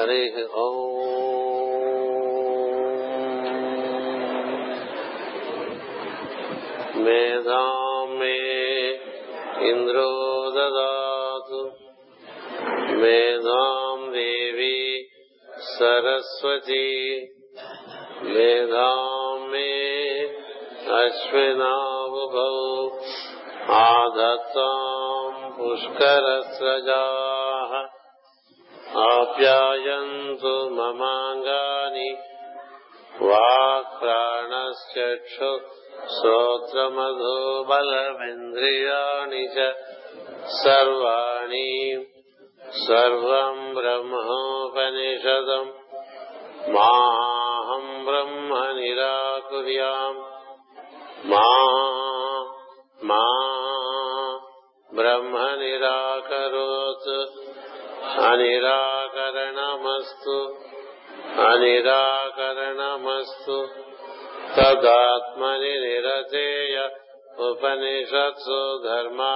హరి ఓం. మేధాం మే ఇంద్రో దదాతు. మేధాం దేవి సరస్వతి. మేధాం మే అశ్వినావుభౌ ఆదత్తాం పుష్కరస్రజా. ఆప్యాయంతు మమాంగాని వాక్ ప్రాణశ్చక్షు శ్రోత్రమధో బలమింద్రియాణి చ సర్వాణి సర్వం బ్రహ్మోపనిషదం మాహం బ్రహ్మ నిరాకుర్యాం మా మా బ్రహ్మ నిరాకరోత్ అనిరాకరణమస్తు అనిరాకరణమస్తు తదాత్మని నిరతేయ ఉపనిషత్సు ధర్మా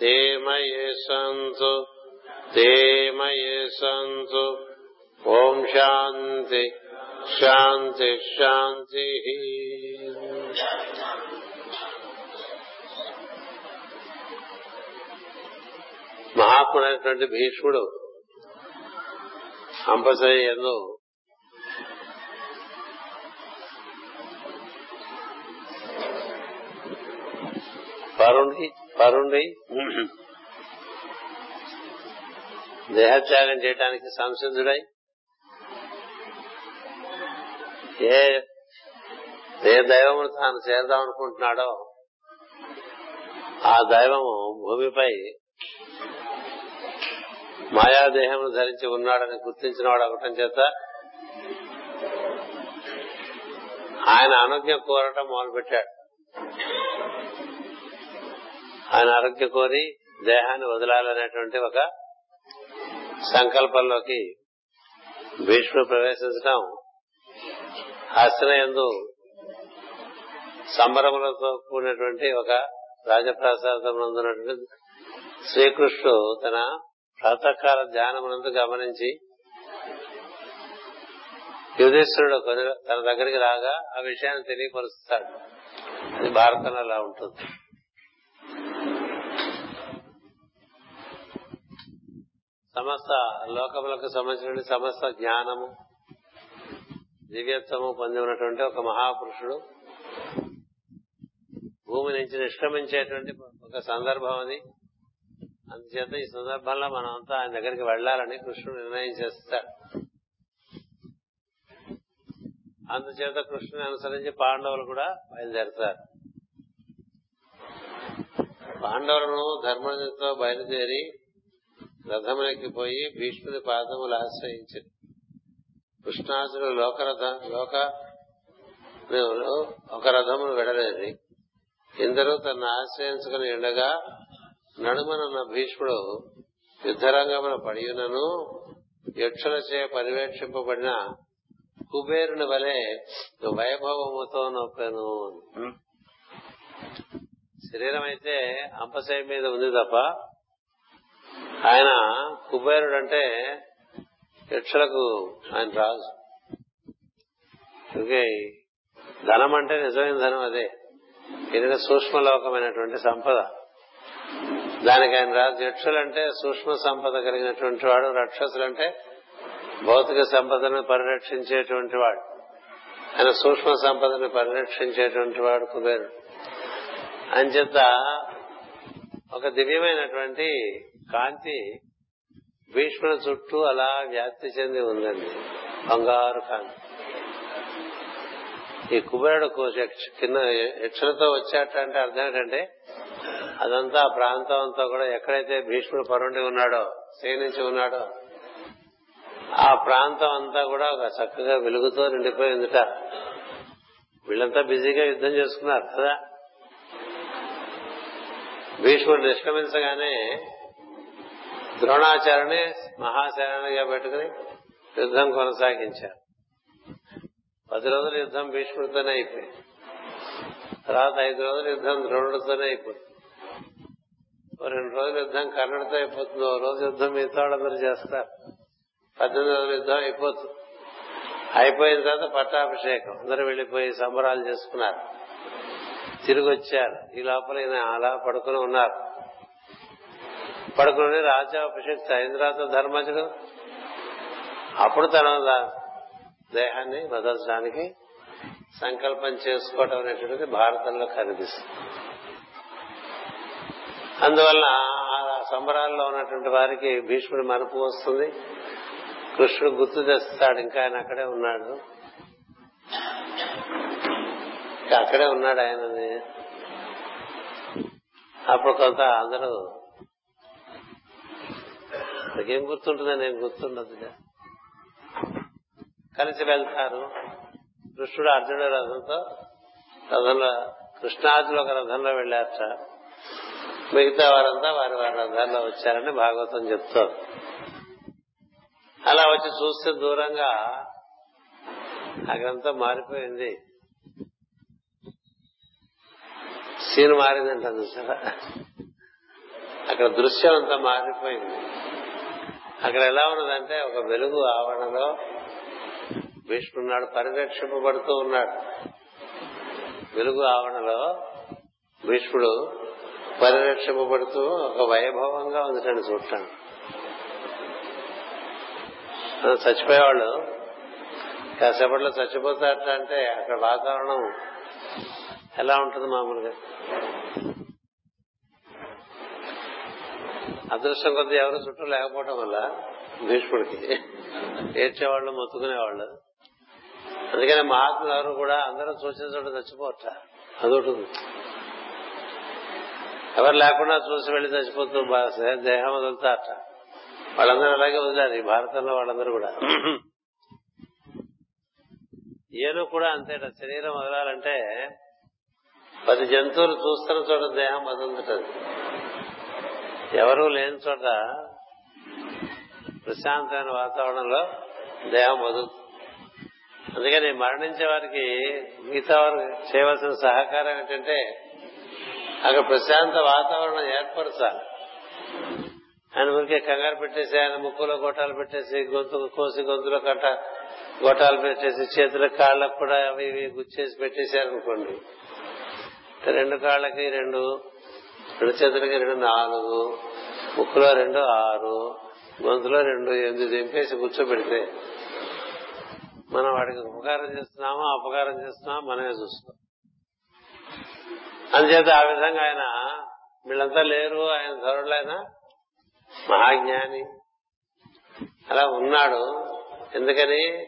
ते मये सन्तु ते मये सन्तु ॐ शान्ति శాంతి శాంతి మహాత్ముడైనటువంటి భీష్ముడు అంబసయ్యను ఎందు పరుణి దేహత్యాగం చేయడానికి సంసిద్ధుడై ఏ ఏ దైవమును తాను చేద్దాం అనుకుంటున్నాడో ఆ దైవము భూమిపై మాయాదేహమును ధరించి ఉన్నాడని గుర్తించిన వాడు అవటం చేత ఆయన ఆరోగ్యం కోరటం మొదలుపెట్టాడు. ఆయన ఆరోగ్య కోరి దేహాన్ని వదలాలనేటువంటి ఒక సంకల్పంలోకి భీష్ముడు ప్రవేశించడం హస్తిన సంబరములతో కూడినటువంటి ఒక రాజప్రాసాదం నందున్నటువంటి శ్రీకృష్ణుడు తన ప్రాతకాల ధ్యానమునందు గమనించి యుధిష్ఠుడు తన దగ్గరికి రాగా ఆ విషయాన్ని తెలియపరుస్తాడు. అది భారతంలో అలా ఉంటుంది. సమస్త లోకములకు సంబంధించిన సమస్త జ్ఞానము దివ్యత్వము పొంది ఉన్నటువంటి ఒక మహాపురుషుడు. భూమి నుంచి నిష్క్రమించేటువంటి ఒక సందర్భం అది. అందుచేత ఈ సందర్భంలో మనం అంతా ఆయన దగ్గరికి వెళ్ళాలని కృష్ణుడు నిర్ణయం చేస్తాడు. అందుచేత కృష్ణుని అనుసరించి పాండవులు కూడా బయలుదేరతారు. పాండవులను ధర్మతో బయలుదేరి రథములెక్కిపోయి భీష్ముని పాదములు ఆశ్రయించారు కృష్ణాసుడు లోకరథ లోక ఒక రథమును వెడలేది ఇందరూ తన ఆశ్రయించుకుని ఉండగా నడుమనున్న భీష్ముడు యుద్ధరంగమున పడియునను యక్షులచే పర్యవేక్షింపబడిన కుబేరుని వలె వైభవముతో నొప్పాను శరీరం అయితే అంపశయ మీద ఉంది తప్ప ఆయన కుబేరుడు అంటే యక్షులకు ఆయన రాజు. అందుకే ధనం అంటే నిజమైన ధనం అదే. ఇది సూక్ష్మలోకమైనటువంటి సంపద. దానికి ఆయన రాజు యక్షులంటే సూక్ష్మ సంపద కలిగినటువంటి వాడు రక్షసులంటే భౌతిక సంపదను పరిరక్షించేటువంటి వాడు. ఆయన సూక్ష్మ సంపదను పరిరక్షించేటువంటి వాడు కుబేరుడు. అంచేత ఒక దివ్యమైనటువంటి కాంతి భీష్ముల చుట్టూ అలా వ్యాప్తి చెంది ఉందండి. బంగారు కాంతి. ఈ కుబేరుడు కింద యక్షులతో వచ్చాట అంటే అర్థం ఏంటంటే అదంతా ఆ ప్రాంతం అంతా కూడా ఎక్కడైతే భీష్ముడు పరుండి ఉన్నాడో క్షీణించి ఉన్నాడో ఆ ప్రాంతం అంతా కూడా ఒక చక్కగా వెలుగుతో నిండిపోయిందిట. వీళ్ళంతా బిజీగా యుద్ధం చేసుకున్నారు కదా. భీష్ముడు నిష్క్రమించగానే ద్రోణాచార్యుని మహాశరణిగా పెట్టుకుని యుద్ధం కొనసాగించారు. పది రోజుల యుద్ధం భీష్ముడితోనే అయిపోయింది. తర్వాత ఐదు రోజుల యుద్ధం ద్రోణుడితోనే అయిపోయింది. రెండు రోజుల యుద్ధం కన్నడతో అయిపోతుంది. ఓ రోజు యుద్ధం మిగతా వాళ్ళందరూ చేస్తారు. పద్దెనిమిది రోజుల యుద్ధం అయిపోతుంది. అయిపోయిన తర్వాత పట్టాభిషేకం. అందరూ వెళ్ళిపోయి సంబరాలు చేసుకున్నారు. తిరిగి వచ్చారు. ఈ లోపల ఈయన అలా పడుకుని ఉన్నారు. పడుకుని రాజ్యాభిషేక్ అయిన తర్వాత ధర్మజుడు. అప్పుడు తన దేహాన్ని వదలడానికి సంకల్పం చేసుకోవటం అనేటువంటిది భారతంలో కనిపిస్తుంది. అందువల్ల ఆ సంబరాల్లో ఉన్నటువంటి వారికి భీష్ముడి మరుపు వస్తుంది. కృష్ణుడు గుర్తు తెస్తాడు ఇంకా ఆయన అక్కడే ఉన్నాడు. అక్కడే ఉన్నాడు ఆయనని. అప్పుడు కొంత అందరూ నాకేం గుర్తుంటుందని నేను గుర్తుండదు కలిసి వెళ్తారు. కృష్ణుడు అర్జునుడు రథంతో రథంలో కృష్ణార్జున ఒక రథంలో వెళ్ళారట మిగతా వారంతా వారి వారి రథాల్లో వచ్చారని భాగవతం చెప్తారు అలా వచ్చి చూస్తే దూరంగా అక్కడంతా మారిపోయింది. సీన్ మారిందంట చూసారా? అక్కడ దృశ్యం అంతా మారిపోయింది. అక్కడ ఎలా ఉన్నదంటే ఒక వెలుగు ఆవరణలో భీష్మున్నాడు పరిరక్షింపబడుతూ ఉన్నాడు. వెలుగు ఆవరణలో భీష్ముడు పరిరక్షింపబడుతూ ఒక వైభవంగా ఉందిటండి చూడటానికి. చచ్చిపోయేవాళ్ళు. కాసేపట్లో చచ్చిపోతారట అంటే అక్కడ వాతావరణం ఎలా ఉంటుంది మామూలుగా? అదృష్టం కొద్ది ఎవరు చుట్టూ లేకపోవడం వల్ల భీష్ముడికి ఏడ్చేవాళ్ళు మొత్తుకునేవాళ్ళు. అందుకని మహాత్ములు ఎవరు కూడా అందరూ సూచించడం చోట చచ్చిపోవట. అదొకటి. ఎవరు లేకుండా చూసి వెళ్ళి చచ్చిపోతూ దేహం వదులుతా అట్ట. వాళ్ళందరూ అలాగే వదిలారు ఈ భారతంలో వాళ్ళందరూ కూడా. ఏను కూడా అంతేట శరీరం వదలాలంటే పది జంతువులు చూస్తున్న చోట దేహం వదులుతుంది ఎవరూ లేని చోట ప్రశాంతమైన వాతావరణంలో దేహం వదులుతుంది. అందుకని మరణించే వారికి మిగతా వారు చేయవలసిన సహకారం ఏంటంటే అక్కడ ప్రశాంత వాతావరణం ఏర్పరచాలి. ఆయన ఊరికే కంగారు పెట్టేసి ఆయన ముక్కులో గొట్టాలు పెట్టేసి గొంతు కోసి గొంతులో కట్ట గొట్టాలు పెట్టేసి చేతుల కాళ్ళకు కూడా అవి ఇవి గుచ్చేసి పెట్టేశారనుకోండి. రెండు కాళ్ళకి రెండు రెండు చేతులకి రెండు నాలుగు ముక్కులో రెండు ఆరు గొంతులో రెండు ఎనిమిది దింపేసి కూర్చోబెడితే మనం వాడికి ఉపకారం చేస్తున్నామా అపకారం చేస్తున్నామా మనమే చూస్తాం అందుచేత ఆ విధంగా ఆయన వీళ్ళంతా లేరు ఆయన ధరుడైన మహాజ్ఞాని. అలా ఉన్నాడు. ఎందుకని?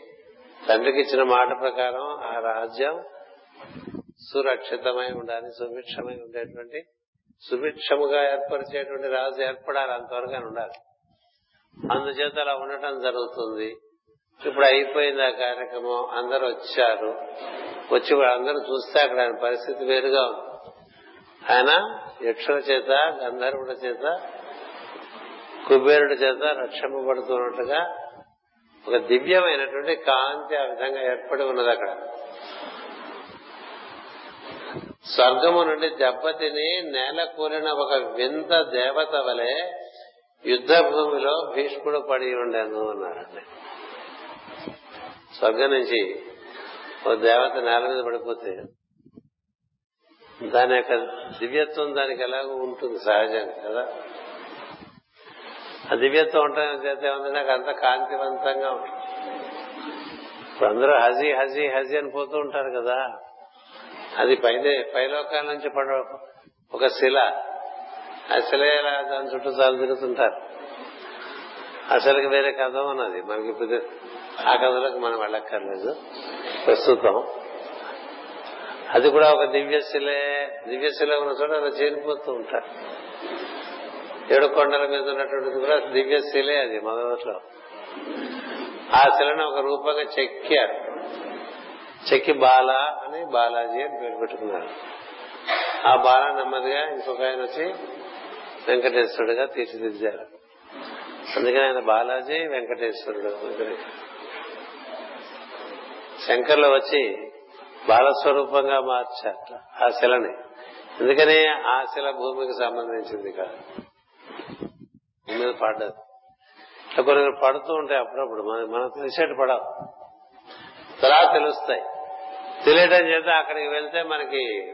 తండ్రికి ఇచ్చిన మాట ప్రకారం ఆ రాజ్యం సురక్షితమై ఉండాలి సుభిక్షమై ఉండేటువంటి సుభిక్షముగా ఏర్పరిచేటువంటి రాజు ఏర్పడాలి అంతవరకు అని ఉండాలి. అందుచేత అలా ఉండటం జరుగుతుంది. ఇప్పుడు అయిపోయింది ఆ కార్యక్రమం. అందరూ వచ్చారు. వచ్చి అందరూ చూస్తే అక్కడ ఆయన పరిస్థితి వేరుగా ఉంది. ఆయన యక్షుల చేత గంధర్వుల చేత కుబేరుడి చేత రక్షింపబడుతున్నట్టుగా ఒక దివ్యమైనటువంటి కాంతి ఆ విధంగా ఏర్పడి ఉన్నది అక్కడ. స్వర్గము నుండి దెబ్బతిని నేల కూలిన ఒక వింత దేవత వలె యుద్ధ భూమిలో భీష్ముడు పడి ఉండేను అన్నారండి. స్వర్గం నుంచి ఓ దేవత నేల మీద పడిపోతే దాని యొక్క దివ్యత్వం దానికి ఎలాగో ఉంటుంది సహజం కదా? ఆ దివ్యత్వం ఉండటం చేత ఏముంది? నాకు అంత కాంతివంతంగా ఉంటుంది. ఇప్పుడు అందరూ హజీ హజీ హజీ అని పోతూ ఉంటారు కదా? అది పైనే పైలోకాల నుంచి పడ ఒక శిల. ఆ శిల దాని చుట్టూ చాలా తిరుగుతుంటారు? అసలుకి వేరే కథ ఉన్నది. మనకి ఇప్పుడు ఆ కథలకు మనం వెళ్ళక్కర్లేదు. ప్రస్తుతం అది కూడా ఒక దివ్యశిలే దివ్యశిల ఉన్న చోట అలా చేరిపోతూ ఉంటారు. ఏడు కొండల మీద ఉన్నటువంటిది కూడా దివ్యశిలే అది మొదట్లో ఆ శిలను ఒక రూపంగా చెక్కారు చెక్కి బాల అని బాలాజీ అని పేరు పెట్టుకున్నారు. ఆ బాల నెమ్మదిగా ఇంకొక ఆయన వచ్చి వెంకటేశ్వరుడుగా తీర్చిదిద్దారు. అందుకని ఆయన బాలాజీ వెంకటేశ్వరుడు. శంకర్లు వచ్చి బాలస్వరూపంగా మార్చారట ఆ శిలని. ఎందుకని ఆ శిల భూమికి సంబంధించింది కాదు. భూమి మీద పడ్డది. ఇట్లా కొన్ని పడుతూ ఉంటాయి అప్పుడప్పుడు. మనం మనం తెలిసేట్టు పడవు. తర్వాత తెలుస్తాయి. తెలియటం చేత అక్కడికి వెళ్తే మనకి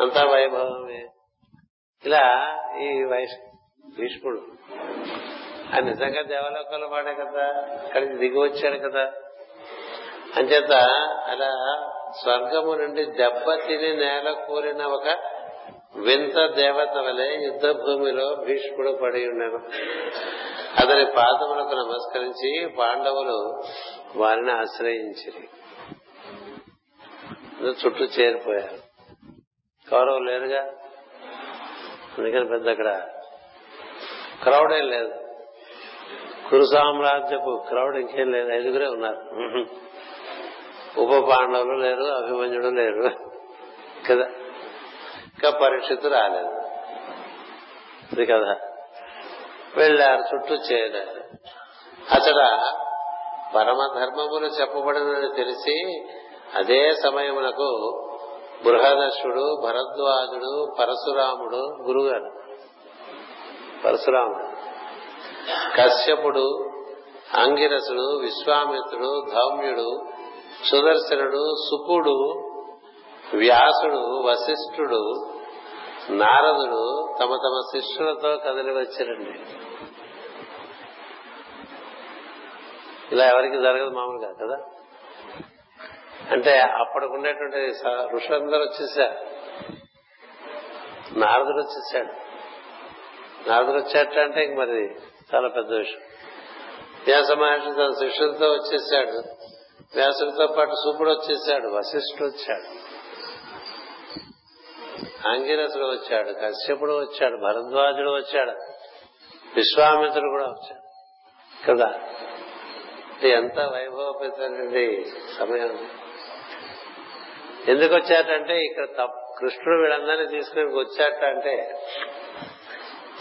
అంతా వైభవమే. ఇలా ఈ వైష్ భీష్ముడు. ఆ నిజంగా దేవలోకంలో వాడే కదా? అక్కడికి దిగి వచ్చాడు కదా? అంచేత అలా స్వర్గము నుండి దెబ్బతిని నేల కూలిన ఒక వింత దేవత వలె యుద్ధ భూమిలో భీష్ముడు పడి ఉన్నాడు. అతని పాదములకు నమస్కరించి పాండవులు వారిని ఆశ్రయించిరి. చుట్టూ చేరిపోయారు. కౌరవులు లేరుగా? అందుకని పెద్ద అక్కడ క్రౌడ్ ఏం లేదు. కురు సామ్రాజ్యపు క్రౌడ్ ఇంకేం లేదు. ఐదుగురే ఉన్నారు. ఉప పాండవులు లేరు అభిమన్యుడు లేరు. కదా? ఇంకా పరీక్షిత్తు రాలేదు. ఇది కదా వెళ్ళారు చుట్టూ చేయలేదు అతడ పరమధర్మములు చెప్పబడినని తెలిసి అదే సమయమునకు బృహదర్శుడు భరద్వాజుడు పరశురాముడు గురుగారు. పరశురాముడు. కశ్యపుడు అంగిరసుడు విశ్వామిత్రుడు ధౌమ్యుడు సుదర్శనుడు సుకుడు వ్యాసుడు వశిష్ఠుడు నారదుడు తమ తమ శిష్యులతో కదిలి వచ్చారండి. ఇలా ఎవరికి జరగదు మామూలుగా కదా? అంటే అప్పటికుండేటువంటి ఋషులందరూ వచ్చేసారు. నారదుడు వచ్చేసాడు. నారదుడు వచ్చేట అంటే ఇంక మరి చాలా పెద్ద విషయం. వ్యాస మహర్షి తన శిష్యులతో వచ్చేసాడు. వ్యాసుడితో పాటు సూపుడు వచ్చేసాడు వశిష్ఠుడు వచ్చాడు. అంగిరసుడు వచ్చాడు కశ్యపుడు వచ్చాడు భరద్వాజుడు వచ్చాడు విశ్వామిత్రుడు కూడా వచ్చాడు. కదా? ఎంత వైభవపేతమైనటువంటి సమయం. ఎందుకు వచ్చారంటే ఇక్కడ కృష్ణుడు వీళ్ళందరినీ తీసుకుని వచ్చాట అంటే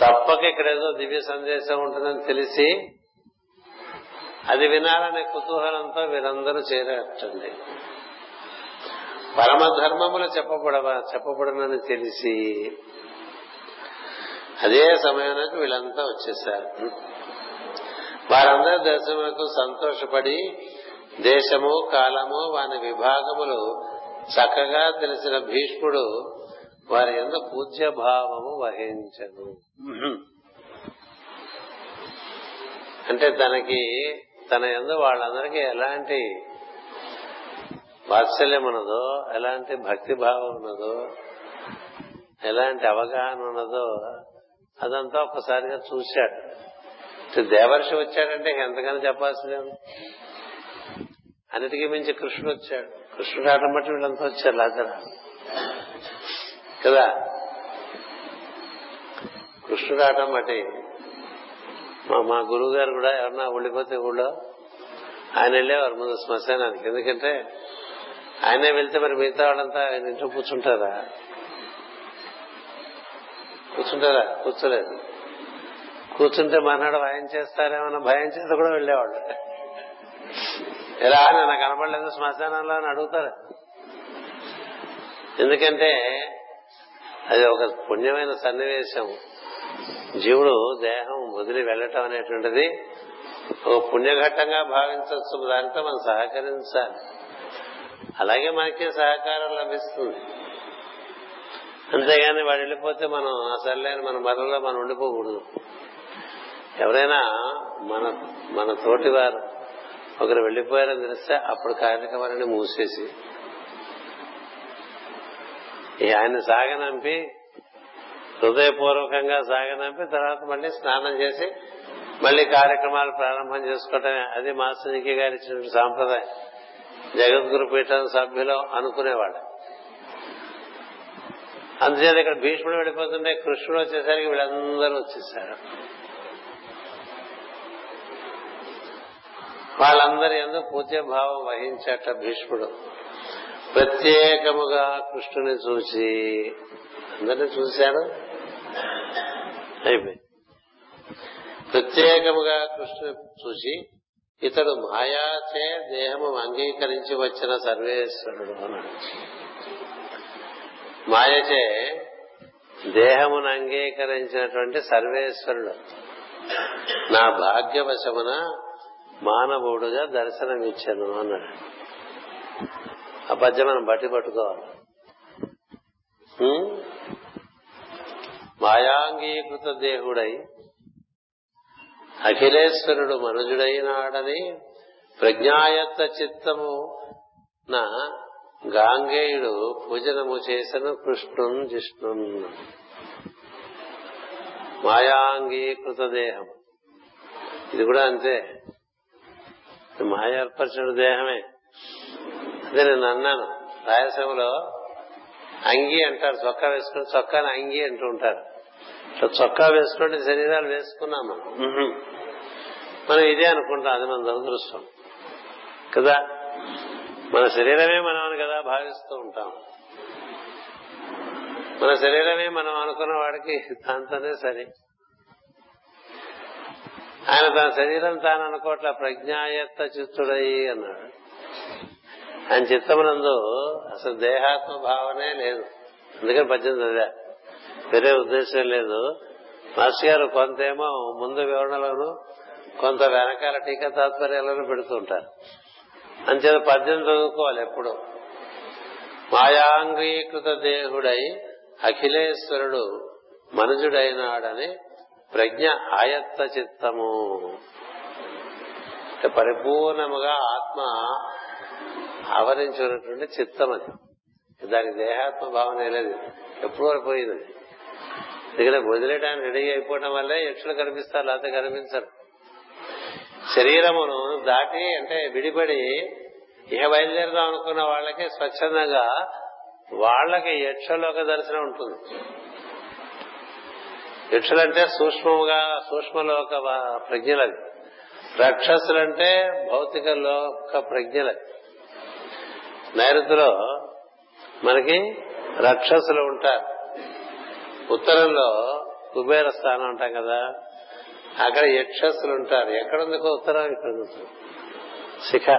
తప్పక ఇక్కడ ఏదో దివ్య సందేశం ఉంటుందని తెలిసి అది వినాలనే కుతూహలంతో వీరందరూ చేరటండి పరమధర్మములు చెప్పబడవ చెప్పబడనని తెలిసి అదే సమయానికి వీళ్ళంతా వచ్చేశారు వారందరి దర్శనకు సంతోషపడి దేశము కాలము వాని విభాగములు చక్కగా తెలిసిన భీష్ముడు వారి ఎందు పూజ్య భావము వహించను. అంటే తనకి తన ఎందు వాళ్ళందరికీ ఎలాంటి వాత్సల్యం ఉన్నదో ఎలాంటి భక్తి భావం ఉన్నదో ఎలాంటి అవగాహన ఉన్నదో అదంతా ఒక్కసారిగా చూశాడు. దేవర్షి వచ్చాడంటే ఎంతగానో చెప్పాల్సిందే. అన్నిటికీ మించి కృష్ణుడు వచ్చాడు. కృష్ణుడు ఆటం బట్టి వీళ్ళంతా వచ్చారు లాదరా కదా? కృష్ణుడు ఆటం బట్టి మా మా గురువు గారు కూడా ఎవరన్నా ఉండిపోతే ఊళ్ళో ఆయన వెళ్ళేవారు ముందు శ్మశానానికి. ఎందుకంటే ఆయనే వెళ్తే మరి మిగతా వాళ్ళంతా ఆయన ఇంట్లో కూర్చుంటారా? కూర్చుంటారా? కూర్చోలేదు. కూర్చుంటే మర్నాడు భయం చేస్తారేమన్న భయం చేత కూడా వెళ్ళేవాళ్ళు. ఎలా? నాకు కనపడలేదు శ్మశానంలో అని అడుగుతారు. ఎందుకంటే అది ఒక పుణ్యమైన సన్నివేశం. జీవుడు దేహం వదిలి వెళ్ళటం అనేటువంటిది ఒక పుణ్యఘట్టంగా భావించవచ్చు. దానితో మనం సహకరించాలి. అలాగే మనకి సహకారం లభిస్తుంది. అంతేగాని వాడు వెళ్ళిపోతే మనం అసలు మన మరలో మనం ఉండిపోకూడదు. ఎవరైనా మన మన తోటి వారు ఒకరు వెళ్ళిపోయారని తెలిస్తే అప్పుడు కార్యక్రమాన్ని మూసేసి ఆయన సాగనంపి హృదయపూర్వకంగా సాగనంపి తర్వాత మళ్ళీ స్నానం చేసి మళ్ళీ కార్యక్రమాలు ప్రారంభం చేసుకోవటమే. అది మాస్టర్కి గారు ఇచ్చిన సాంప్రదాయం. జగద్గురు పీఠం సభ్యులు అనుకునేవాడు అందుచేత ఇక్కడ భీష్ముడు వెళ్ళిపోతుంటే కృష్ణుడు వచ్చేసరికి వీళ్ళందరూ వచ్చేసారు. వాళ్ళందరి ఎందుకు పూజ్యభావం వహించట భీష్ముడు. ప్రత్యేకముగా కృష్ణుని చూసి అందరిని చూశాడు అయిపోయింది. ప్రత్యేకముగా కృష్ణుని చూసి ఇతడు మాయాచే దేహము అంగీకరించి వచ్చిన సర్వేశ్వరుడు అన్నాడు. మాయచే దేహమును అంగీకరించినటువంటి సర్వేశ్వరుడు. నా భాగ్యవశమున మానవుడుగా దర్శనమిచ్చాను అన్నాడు. ఆ పద్యం మనం బట్టి పట్టుకోవాలి. మాయాంగీకృత దేహుడై అఖిలేశ్వరుడు మనుజుడైనాడని ప్రజ్ఞాయత్త చిత్తము నా గాంగేయుడు పూజనము చేసను కృష్ణున్ జిష్ణున్ మాయాంగీకృత దేహం ఇది కూడా అంతే. ఇది మాయ దేహమే. అదే నేను అన్నాను రాయలసీమలో అంగి అంటారు చొక్కా వేసుకుని చొక్కాని అంగి అంటూ ఉంటారు. చొక్కా వేసుకుంటే శరీరాలు వేసుకున్నాం మనం. మనం ఇదే అనుకుంటాం అది మన దురదృష్టం. కదా? మన శరీరమే మనం అని కదా భావిస్తూ ఉంటాం. మన శరీరమే మనం అనుకున్న వాడికి దాంతోనే సరి. ఆయన తన శరీరం తాను అనుకోవట్ల ప్రజ్ఞాయత్త చిత్తుడై అన్నాడు. ఆయన చిత్తమునందు అసలు దేహాత్మ భావనే లేదు. అందుకని పద్దెనిమిది చదివా. వేరే ఉద్దేశం లేదు. మాస్టర్ గారు కొంతేమో ముందు వివరణలోను కొంత వెనకాల టీకా తాత్పర్యాలను పెడుతుంటారు అంచేత పద్యం చదువుకోవాలి ఎప్పుడు. మాయాంగీకృత దేహుడై అఖిలేశ్వరుడు మనుజుడైనాడని ప్రజ్ఞ ఆయత్త చిత్తము. పరిపూర్ణముగా ఆత్మ ఆవరించున్నటువంటి చిత్తం అది. దానికి దేహాత్మ భావన లేదు. ఎప్పుడు పోయింది. ఎందుకంటే వదిలేయడానికి రెడీ అయిపోవడం వల్లే యక్షులు కనిపిస్తారు లేకపోతే కనిపించరు. శరీరమును దాటి అంటే విడిపడి ఇహ బయలుదేరదాం అనుకున్న వాళ్ళకి స్వచ్ఛందంగా వాళ్ళకి యక్షలోక దర్శనం ఉంటుంది. యక్షులంటే సూక్ష్మముగా సూక్ష్మలోక ప్రజ్ఞలవి. రాక్షసులంటే భౌతిక లోక ప్రజ్ఞలవి. నైరుతిలో మనకి రాక్షసులు ఉంటారు. ఉత్తరంలో కుబేర స్థానం అంటాం కదా అక్కడ యక్షసులు ఉంటారు. ఎక్కడుందికో ఉత్తరం ఇక్కడ శిఖ.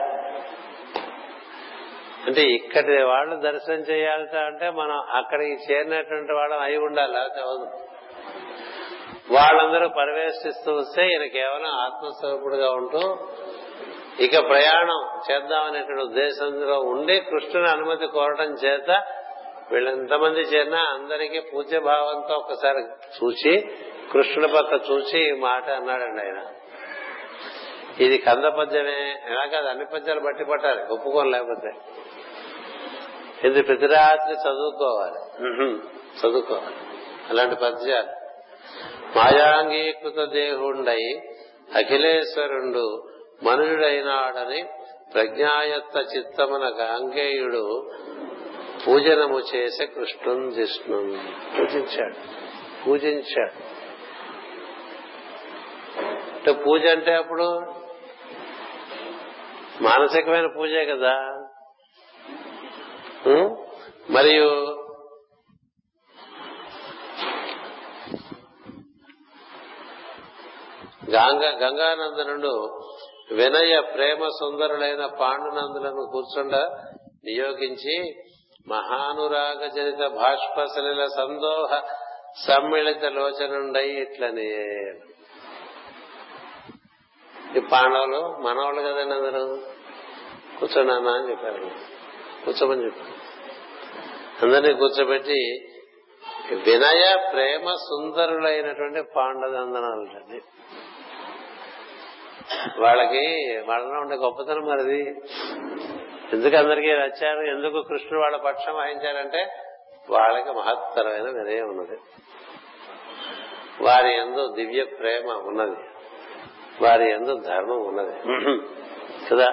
అంటే ఇక్కడి వాళ్ళు దర్శనం చేయాలట అంటే మనం అక్కడికి చేరినటువంటి వాళ్ళం అయి ఉండాలి లేకపోతే అవును వాళ్ళందరూ పరివేశిస్తూ వస్తే ఈయన కేవలం ఆత్మస్వరూపుడుగా ఉంటూ ఇక ప్రయాణం చేద్దామనేటువంటి ఉద్దేశంలో ఉండి కృష్ణుని అనుమతి కోరటం చేత వీళ్ళెంతమంది చేరినా అందరికీ పూజ్య భావంతో ఒకసారి చూచి కృష్ణుడి పక్క చూసి ఈ మాట అన్నాడండి ఆయన. ఇది కంద పద్యమే ఎలా కాదు అన్ని పద్యాలు బట్టి పట్టాలి ఒప్పుకోని లేకపోతే. ఇది ప్రతి రాత్రి చదువుకోవాలి చదువుకోవాలి. అలాంటి పద్యాలు. మాయాంగీకృత దేహుండై అఖిలేశ్వరుండు మనుడైనాడని ప్రజ్ఞాయత్త చిత్తమున గాంగేయుడు పూజనము చేసే కృష్ణున్ జిష్ణు పూజించాడు. పూజించాడు. అంటే పూజ అంటే అప్పుడు మానసికమైన పూజే కదా. మరియు గంగా గంగానందనుడు వినయ ప్రేమ సుందరులైన పాండునందులను కూర్చుండ నియోగించి మహానురాగ జనిత భాష్పసలిల సందోహ సమ్మిళిత లోచనుండై ఇట్లనే. ఈ పాండవులు మనవాళ్ళు కదండి అందరూ? కూర్చోనా అని చెప్పారు. కూర్చోమని చెప్పారు. అందరినీ కూర్చోబెట్టి వినయ ప్రేమ సుందరులైనటువంటి పాండవందనాలు వాళ్ళకి వాళ్ళలో ఉండే గొప్పతనం మరిది. ఎందుకు అందరికీ వచ్చారు? ఎందుకు కృష్ణుడు వాళ్ళ పక్షం వహించారంటే వాళ్ళకి మహత్తరమైన వినయం ఉన్నది. వారి ఎందు దివ్య ప్రేమ ఉన్నది. వారి ఎందు ధర్మం ఉన్నది. కదా?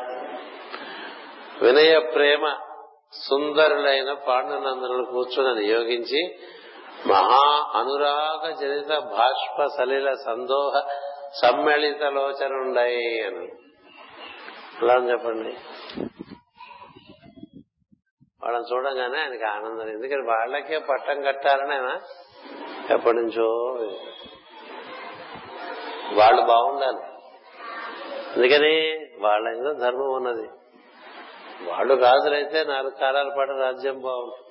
వినయ ప్రేమ సుందరులైన పాండునందనులు కూర్చుని నియోగించి మహా అనురాగ జనిత భాష్ప సలీల సందోహ సమ్మేళిత లోచనుండై అని. అలా అని చెప్పండి? వాళ్ళని చూడంగానే ఆయనకి ఆనందం. ఎందుకంటే వాళ్ళకే పట్టం కట్టాలని ఆయన ఎప్పటి నుంచో. వాళ్ళు బాగుండాలి. అందుకని వాళ్ళ ఏదో ధర్మం ఉన్నది. వాళ్ళు రాజులైతే నాలుగు కాలాల పాటు రాజ్యం బాగుంటుంది.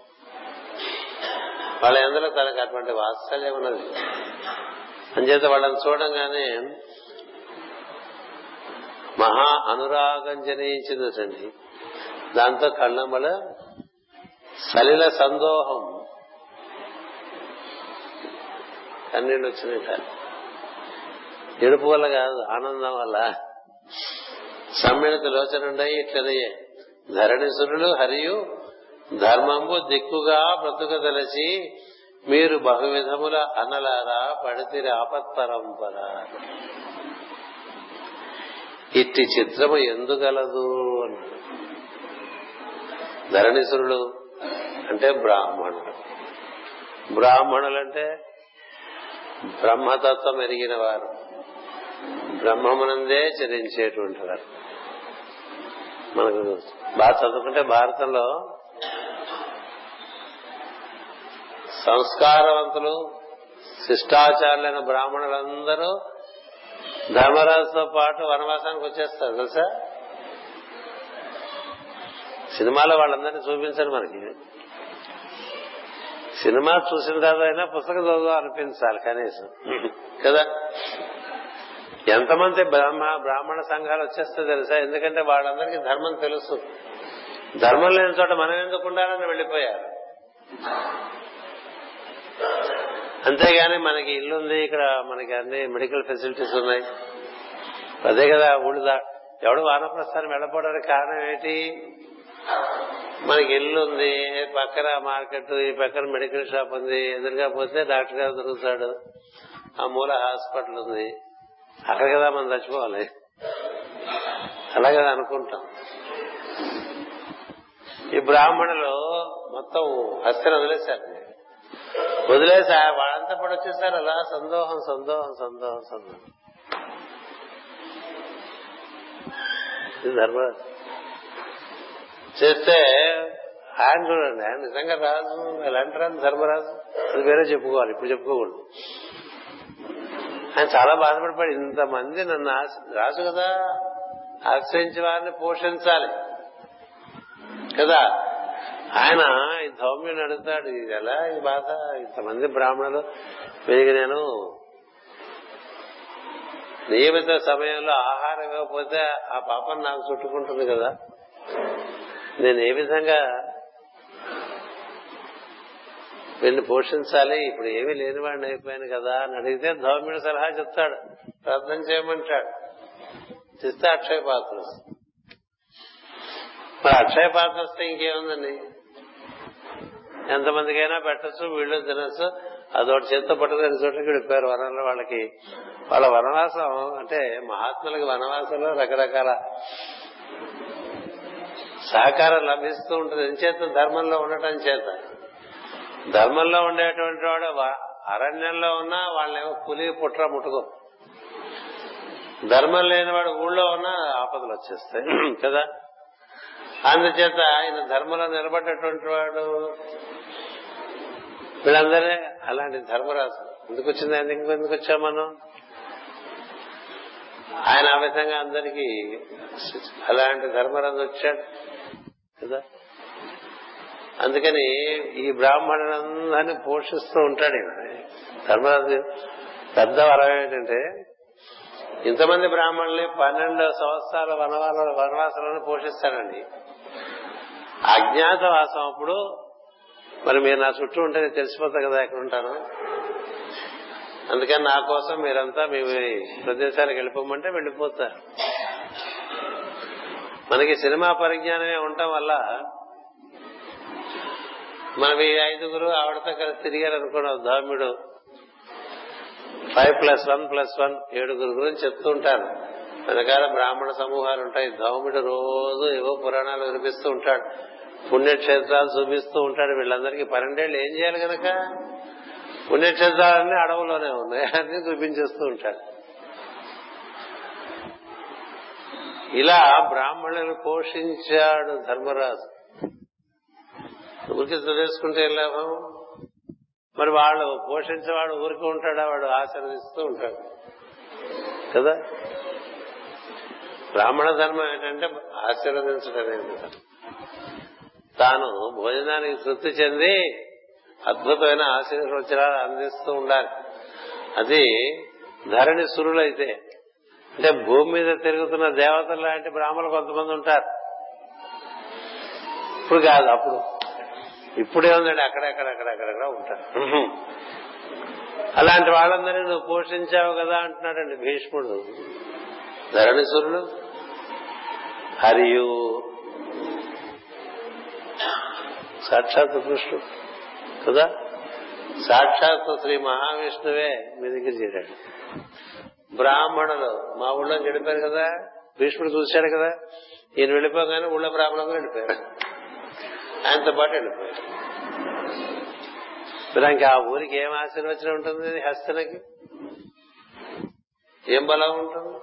వాళ్ళ ఎందులో తనకు అటువంటి వాత్సల్యం ఉన్నది? అంచేత వాళ్ళని చూడంగానే మహా అనురాగం జనించిందండి దాంతో కళ్ళమ్మల సలిల సందోహం. కన్నీళ్ళు వచ్చినట్ట ఎడుపు వల్ల కాదు ఆనందం వల్ల. సమ్మిళిత లోచనుండయి ఇట్లనయే ధరణిసురులు హరియు ధర్మంబు దిక్కుగా బ్రతుక బ్రతుకదలచి మీరు బహువిధముల అనలారా పడితిరి ఆపత్పరంపర ఇట్టి చిత్రము ఎందుగలదు అన్నాడు. ధరణిసురుడు అంటే బ్రాహ్మణులు బ్రాహ్మణులంటే బ్రహ్మతత్వం ఎరిగిన వారు బ్రహ్మమునందే చరించేటువంటి వారు మనకు బాగా చదువుకుంటే భారతంలో సంస్కారవంతులు శిష్టాచారులైన బ్రాహ్మణులందరూ ధర్మరాజుతో పాటు వనవాసానికి వచ్చేస్తారు తెలుసా? సినిమాలో వాళ్ళందరినీ చూపించరు మనకి. సినిమా చూసిన తర్వాత అయినా పుస్తకం చదువు అనిపించాలి కనీసం. కదా? ఎంతమంది బ్రాహ్మ బ్రాహ్మణ సంఘాలు వచ్చేస్తే తెలుసా? ఎందుకంటే వాళ్ళందరికీ ధర్మం తెలుసు. ధర్మం లేని చోట మనం ఎందుకు ఉండాలని వెళ్ళిపోయారు? అంతేగాని మనకి ఇల్లు ఉంది ఇక్కడ మనకి అన్ని మెడికల్ ఫెసిలిటీస్ ఉన్నాయి. అదే కదా ఊళ్ళు ఎవడు వానప్రస్థానం వెళ్ళపోవడానికి కారణం ఏంటి? మనకి ఇల్లు ఉంది పక్కన మార్కెట్ ఈ పక్కన మెడికల్ షాప్ ఉంది. ఎదురుగా పోతే డాక్టర్ గారు దొరుకుతాడు. ఆ మూల హాస్పిటల్ ఉంది. అక్కడ కదా మనం చచ్చిపోవాలి. అలా కదా అనుకుంటాం. ఈ బ్రాహ్మణులు మొత్తం హస్తిని వదిలేశారు. వదిలేసి వాళ్ళంతా పడి వచ్చేసారు అలా సందోహం సందోహం సందోహం సందోహం. ధర్మ. చేస్తే ఆయన చూడండి ఆయన నిజంగా రాజు ఎలాంటి రాజు ధర్మరాజు? అది వేరే చెప్పుకోవాలి ఇప్పుడు చెప్పుకోకూడదు. ఆయన చాలా బాధపడిపోయాడు ఇంతమంది నన్ను రాజు కదా ఆశ్రయించే వారిని పోషించాలి. కదా? ఆయన ఈ ధౌమ్యుని అడుగుతాడు ఇది ఎలా ఈ బాధ ఇంతమంది బ్రాహ్మణులు. వీరికి నేను నియమిత సమయంలో ఆహారం ఇవ్వకపోతే ఆ పాపం నాకు చుట్టుకుంటుంది కదా. నేను ఏ విధంగా వీళ్ళని పోషించాలి? ఇప్పుడు ఏమీ లేని వాడిని అయిపోయాను కదా అని అడిగితే ధౌమ్యుడు సలహా చెప్తాడు. ప్రార్థన చేయమంటాడు. చేస్తే అక్షయ పాత్ర మరి అక్షయ పాత్ర వస్తే ఇంకేముందండి? ఎంతమందికైనా పెట్టచ్చు వీళ్ళు తినచ్చు. అదొకటి చేత్తో పట్టుకుని చోట్లకి వెళ్ళిపోయారు వనంలో వాళ్ళకి. వాళ్ళ వనవాసం అంటే మహాత్ములకి వనవాసంలో రకరకాల సహకారం లభిస్తూ ఉంటుంది. ఎంచేత ధర్మంలో ఉండటం చేత. ధర్మంలో ఉండేటువంటి వాడు అరణ్యంలో ఉన్నా వాళ్ళేమో పులి పుట్ర ముట్టుకో. ధర్మం లేనివాడు ఊళ్ళో ఉన్నా ఆపదలు వచ్చేస్తాయి. కదా? అందుచేత ఆయన ధర్మంలో నిలబడ్డటువంటి వాడు వీళ్ళందరే అలాంటి ధర్మరాజు ఎందుకు వచ్చింది ఆయన ఎందుకు వచ్చాం మనం? ఆయన ఆ విధంగా అందరికీ అలాంటి ధర్మరాజు వచ్చాడు కదా? అందుకని ఈ బ్రాహ్మణులందరినీ పోషిస్తూ ఉంటాడు ఈయన. ధర్మరాజు పెద్ద వరం ఏంటంటే ఇంతమంది బ్రాహ్మణుల్ని పన్నెండు సంవత్సరాల వనవాల వనవాసాలను పోషిస్తాడండి. అజ్ఞాతవాసం అప్పుడు మరి మీరు నా చుట్టూ ఉంటే నేను తెలిసిపోతా కదా ఎక్కడ ఉంటాను అందుకని నా కోసం మీరంతా మీ ప్రదేశాలకు వెళ్ళిపోమంటే వెళ్ళిపోతారు మనకి సినిమా పరిజ్ఞానమే ఉండటం వల్ల మనం ఈ ఐదుగురు ఆవిడతో కలిసి తిరిగారు అనుకోండి ధౌమ్యుడు five plus one plus one ఏడుగురు గురించి చెప్తూ ఉంటారు. వెనకాల బ్రాహ్మణ సమూహాలు ఉంటాయి. ధౌముడు రోజు ఏవో పురాణాలు వినిపిస్తూ ఉంటాడు. పుణ్యక్షేత్రాలు చూపిస్తూ ఉంటాడు వీళ్ళందరికీ. పన్నెండేళ్ళు ఏం చేయాలి కనుక పుణ్యక్షేత్రాలన్నీ అడవులోనే ఉన్నాయి. అన్ని చూపించేస్తూ ఉంటాడు. ఇలా బ్రాహ్మణులను పోషించాడు ధర్మరాజు. ఊరికి తెలుసుకుంటే లాభం? మరి వాళ్ళు పోషించేవాడు ఊరికి ఉంటాడా? వాడు ఆశీర్వదిస్తూ ఉంటాడు. కదా? బ్రాహ్మణ ధర్మం ఏంటంటే ఆశీర్వదించడం తాను భోజనానికి తృప్తి చెంది అద్భుతమైన ఆశీర్వచనాలు అందిస్తూ ఉండాలి. అది ధరణి సురులైతే అంటే భూమి మీద తిరుగుతున్న దేవతలు లాంటి బ్రాహ్మణులు కొంతమంది ఉంటారు. ఇప్పుడు కాదు అప్పుడు. ఇప్పుడే ఉందండి అక్కడెక్కడ అక్కడెక్కడ ఉంటారు. అలాంటి వాళ్ళందరినీ నువ్వు పోషించావు కదా అంటున్నాడండి భీష్ముడు. ధరణి సురులు హరియు సాక్షాత్ కృష్ణుడు. కదా? సాక్షాత్ శ్రీ మహావిష్ణువే మీ దగ్గర చేరాడు. బ్రాహ్మణులు మా ఊళ్ళో గడిపారు కదా? భీష్ముడు చూశాడు కదా? ఈయన వెళ్ళిపోగానే ఊళ్ళో బ్రాహ్మణులు వెళ్ళిపోయారు. ఆయనతో పాటు వెళ్ళిపోయారు. మరి ఇంకా ఆ ఊరికి ఏం ఆశీర్వచనం ఉంటుంది? హస్తనకి? ఏం బలం ఉంటుంది?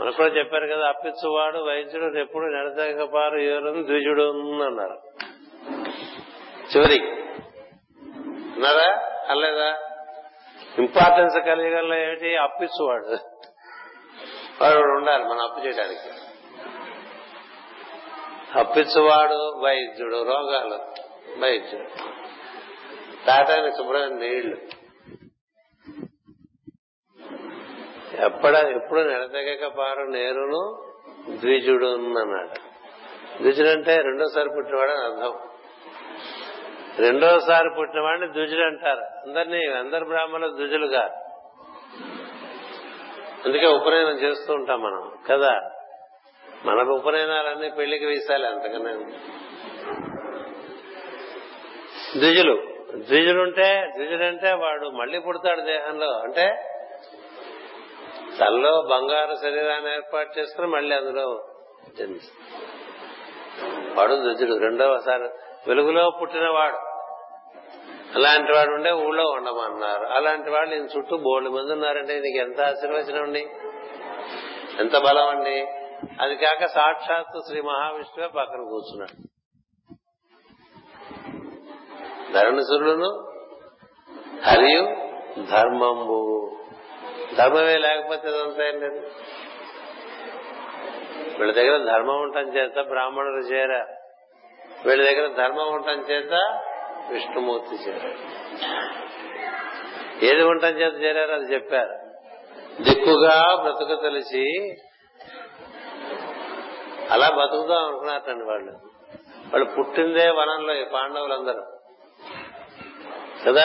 మనకు కూడా చెప్పారు కదా అప్పించువాడు వైద్యుడు ఎప్పుడు నడతగపారు ఏరు ద్విజుడు అన్నారు. చివరికి అన్నారా అనలేదా? ఇంపార్టెన్స్ కలిగల ఏమిటి? అప్పించువాడు వాడు ఉండాలి మనం అప్పు చేయడానికి. అప్పించువాడు వైద్యుడు రోగాలు. వైద్యుడు. తాటానికి శుభ్రమైన నీళ్ళు. ఎప్పుడ ఎప్పుడు నిలదగక పారు నేరును ద్విజుడు అన్నాడు. ద్విజుడు అంటే రెండోసారి పుట్టినవాడు అని అర్థం. రెండోసారి పుట్టినవాడిని ద్విజుడు అంటారు. అందరినీ అందరు బ్రాహ్మణులు ద్విజులు కాదు అందుకే ఉపనయనం చేస్తూ ఉంటాం మనం. కదా? మన ఉపనయనాలన్నీ పెళ్ళికి వీసాలి అంతకన్నా. ద్విజులు ద్విజుడుంటే ద్విజుడంటే వాడు మళ్ళీ పుడతాడు దేహంలో. అంటే తల్లో బంగారు శరీరాన్ని ఏర్పాటు చేసుకుని మళ్ళీ అందులో జన్మిస్తాడు వాడు ద్విజుడు రెండవసారి వెలుగులో పుట్టినవాడు. అలాంటి వాడు ఉండే ఊళ్ళో ఉండమన్నారు. అలాంటి వాళ్ళు ఈయన చుట్టూ బోల్డ్ మంది ఉన్నారంటే నీకు ఎంత ఆశీర్వచనం అండి? ఎంత బలం అండి? అది కాక సాక్షాత్తు శ్రీ మహావిష్ణువే పక్కన కూర్చున్నాడు. ధరణసురుడును హరియు ధర్మంబు. ధర్మమే లేకపోతే ఇదంతా ఏం లేదు. వీళ్ళ దగ్గర ధర్మం ఉండటం చేత బ్రాహ్మణులు చేరారు. వీళ్ళ దగ్గర ధర్మం ఉండటం చేత విష్ణుమూర్తి చేరారు. ఏది ఉండటం చేత చేరారు అది చెప్పారు. దిక్కుగా బ్రతుకు తెలిసి అలా బతుకుదాం అనుకున్నారండి వాళ్ళు. వాళ్ళు పుట్టిందే వనంలో ఈ పాండవులందరూ. కదా?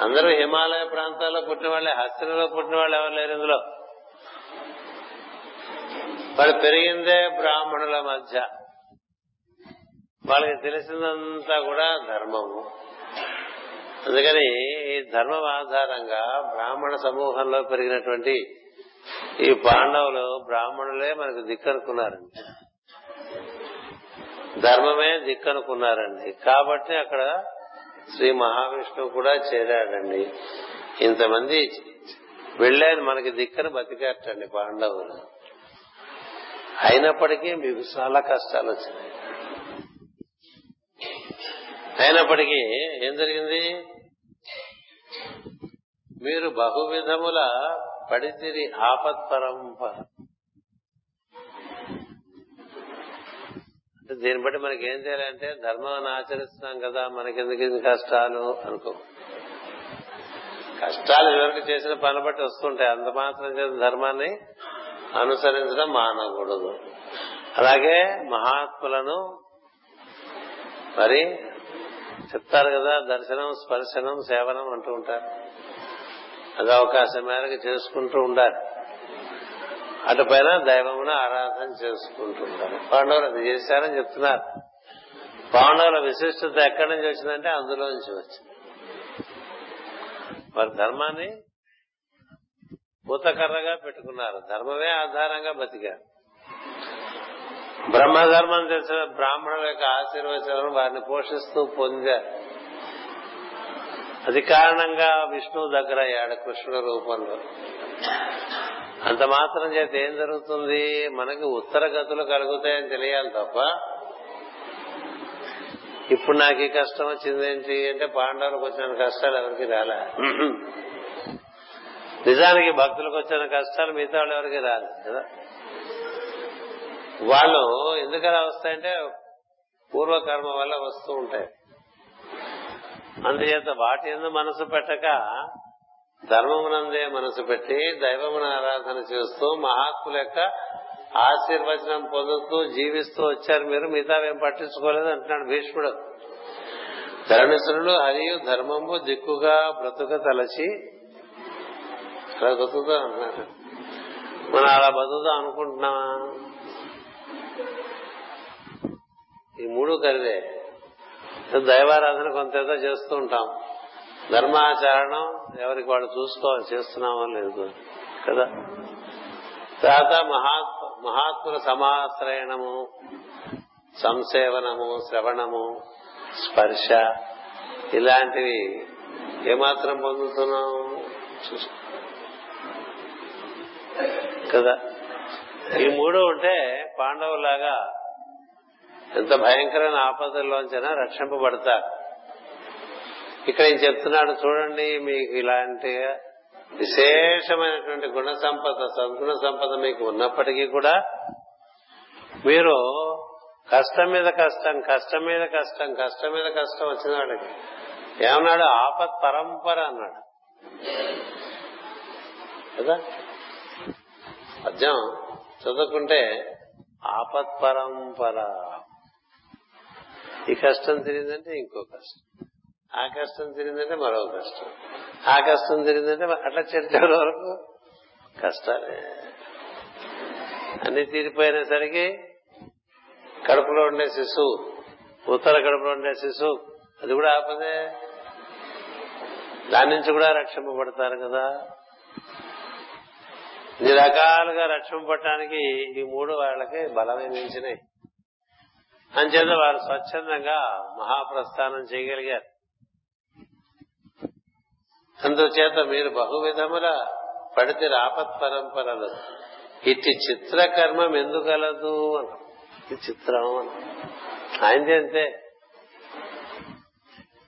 అందరూ హిమాలయ ప్రాంతాల్లో పుట్టిన వాళ్ళే హస్తిలో పుట్టిన వాళ్ళు ఎవరు లేరు ఇందులో. వాళ్ళు పెరిగిందే బ్రాహ్మణుల మధ్య. వాళ్ళకి తెలిసిందంతా కూడా ధర్మము. అందుకని ఈ ధర్మం ఆధారంగా బ్రాహ్మణ సమూహంలో పెరిగినటువంటి ఈ పాండవులు బ్రాహ్మణులే మనకు దిక్కనుకున్నారండి. ధర్మమే దిక్కనుకున్నారండి. కాబట్టి అక్కడ శ్రీ మహావిష్ణువు కూడా చేరాడండి. ఇంతమంది వెళ్ళాను మనకి దిక్కను బతికేటండి పాండవులు. అయినప్పటికీ మీకు చాలా కష్టాలు వచ్చినాయి. అయినప్పటికీ ఏం జరిగింది? మీరు బహువిధముల పడితిరి ఆపత్పరంపర దీన్ని బట్టి మనకి ఏం చేయాలంటే ధర్మాన్ని ఆచరిస్తున్నాం కదా మనకెందుకు ఇది కష్టాలు అనుకో. కష్టాలు ఎవరికి చేసిన పని బట్టి వస్తుంటాయి అంత మాత్రం చేత ధర్మాన్ని అనుసరించడం మానకూడదు. అలాగే మహాత్ములను మరి చెప్తారు కదా దర్శనం స్పర్శనం సేవనం అంటూ ఉంటారు. అది అవకాశం మేరకు చేసుకుంటూ ఉండాలి. అటుపైన దైవమును ఆరాధన చేసుకుంటూ ఉంటారు పాండవులు అది చేశారని చెప్తున్నారు. పాండవుల విశిష్టత ఎక్కడి నుంచి వచ్చిందంటే అందులో నుంచి వచ్చింది. వారి ధర్మాన్ని పూతకర్రగా పెట్టుకున్నారు. ధర్మమే ఆధారంగా బతికారు. బ్రహ్మధర్మం తెలిసిన బ్రాహ్మణుల యొక్క ఆశీర్వచనం వారిని పోషిస్తూ పొందారు అది కారణంగా విష్ణువు దగ్గర అయ్యాడు కృష్ణుడు రూపంలో. అంత మాత్రం చేత ఏం జరుగుతుంది? మనకి ఉత్తర గతులు కలుగుతాయని తెలియాలి తప్ప. ఇప్పుడు నాకు ఈ కష్టం వచ్చింది ఏంటి అంటే పాండవులకు వచ్చిన కష్టాలు ఎవరికి రాలే. నిజానికి భక్తులకు వచ్చిన కష్టాలు మిగతా వాళ్ళు ఎవరికి రాలేదు కదా? వాళ్ళు ఎందుకలా వస్తాయంటే పూర్వకర్మ వల్ల వస్తూ ఉంటాయి. అందుచేత వాటి ఎందు మనసు పెట్టక ధర్మమునందే మనసు పెట్టి దైవమున ఆరాధన చేస్తూ మహాత్ముల యొక్క ఆశీర్వచనం పొందుతూ జీవిస్తూ వచ్చారు మీరు మిగతావేం పట్టించుకోలేదు అంటున్నాడు భీష్ముడు. ధరణిసురుడు హరియు ధర్మము దిక్కుగా బ్రతుక తలచి అలా బతుకుతాం అంటున్నారు మనం అలా బతుకుతాం అనుకుంటున్నామా? ఈ మూడు కలిదే దైవారాధన కొంత ఏదో చేస్తూ ఉంటాం. ధర్మాచరణం ఎవరికి వాళ్ళు చూసుకోవాలి చేస్తున్నామో లేదు కదా? తర్వాత మహాత్ మహాత్ముల సమాశ్రయణము సంసేవనము శ్రవణము స్పర్శ ఇలాంటివి ఏమాత్రం పొందుతున్నాం? కదా? ఈ మూడు ఉంటే పాండవులాగా ఎంత భయంకరమైన ఆపదల్లోంచైనా రక్షింపబడతారు ఇక్కడ ఏం చెప్తున్నాడు చూడండి మీకు ఇలాంటి విశేషమైనటువంటి గుణ సంపద సద్గుణ సంపద మీకు ఉన్నప్పటికీ కూడా మీరు కష్టం మీద కష్టం కష్టం మీద కష్టం కష్టం మీద కష్టం వచ్చిన వాడికి ఏమన్నాడు? ఆపత్ పరంపర అన్నాడు. కదా? పద్యం చదువుకుంటే ఆపత్ పరంపర. ఈ కష్టం తిరిగిందంటే ఇంకో కష్టం. ఆ కష్టం తిరిగిందంటే మరో కష్టం. ఆ కష్టం తిరిగిందంటే అట్లా చర్చల వరకు కష్టాలే. అన్ని తీరిపోయినసరికి కడుపులో ఉండే శిశువు ఉత్తర కడుపులో ఉండే శిశువు అది కూడా ఆపదే. దాని నుంచి కూడా రక్షింపబడతారు కదా. ఇన్ని రకాలుగా రక్షింపడటానికి ఈ మూడు వాళ్ళకి బలమే మించినాయి అంచేత వారు స్వచ్ఛందంగా మహాప్రస్థానం చేయగలిగారు. అందుచేత మీరు బహువిధముల పడితే రాపత్ పరంపరలు. ఇట్టి చిత్రకర్మం ఎందుకలదు అని చిత్రం అని ఆయనది అంతే.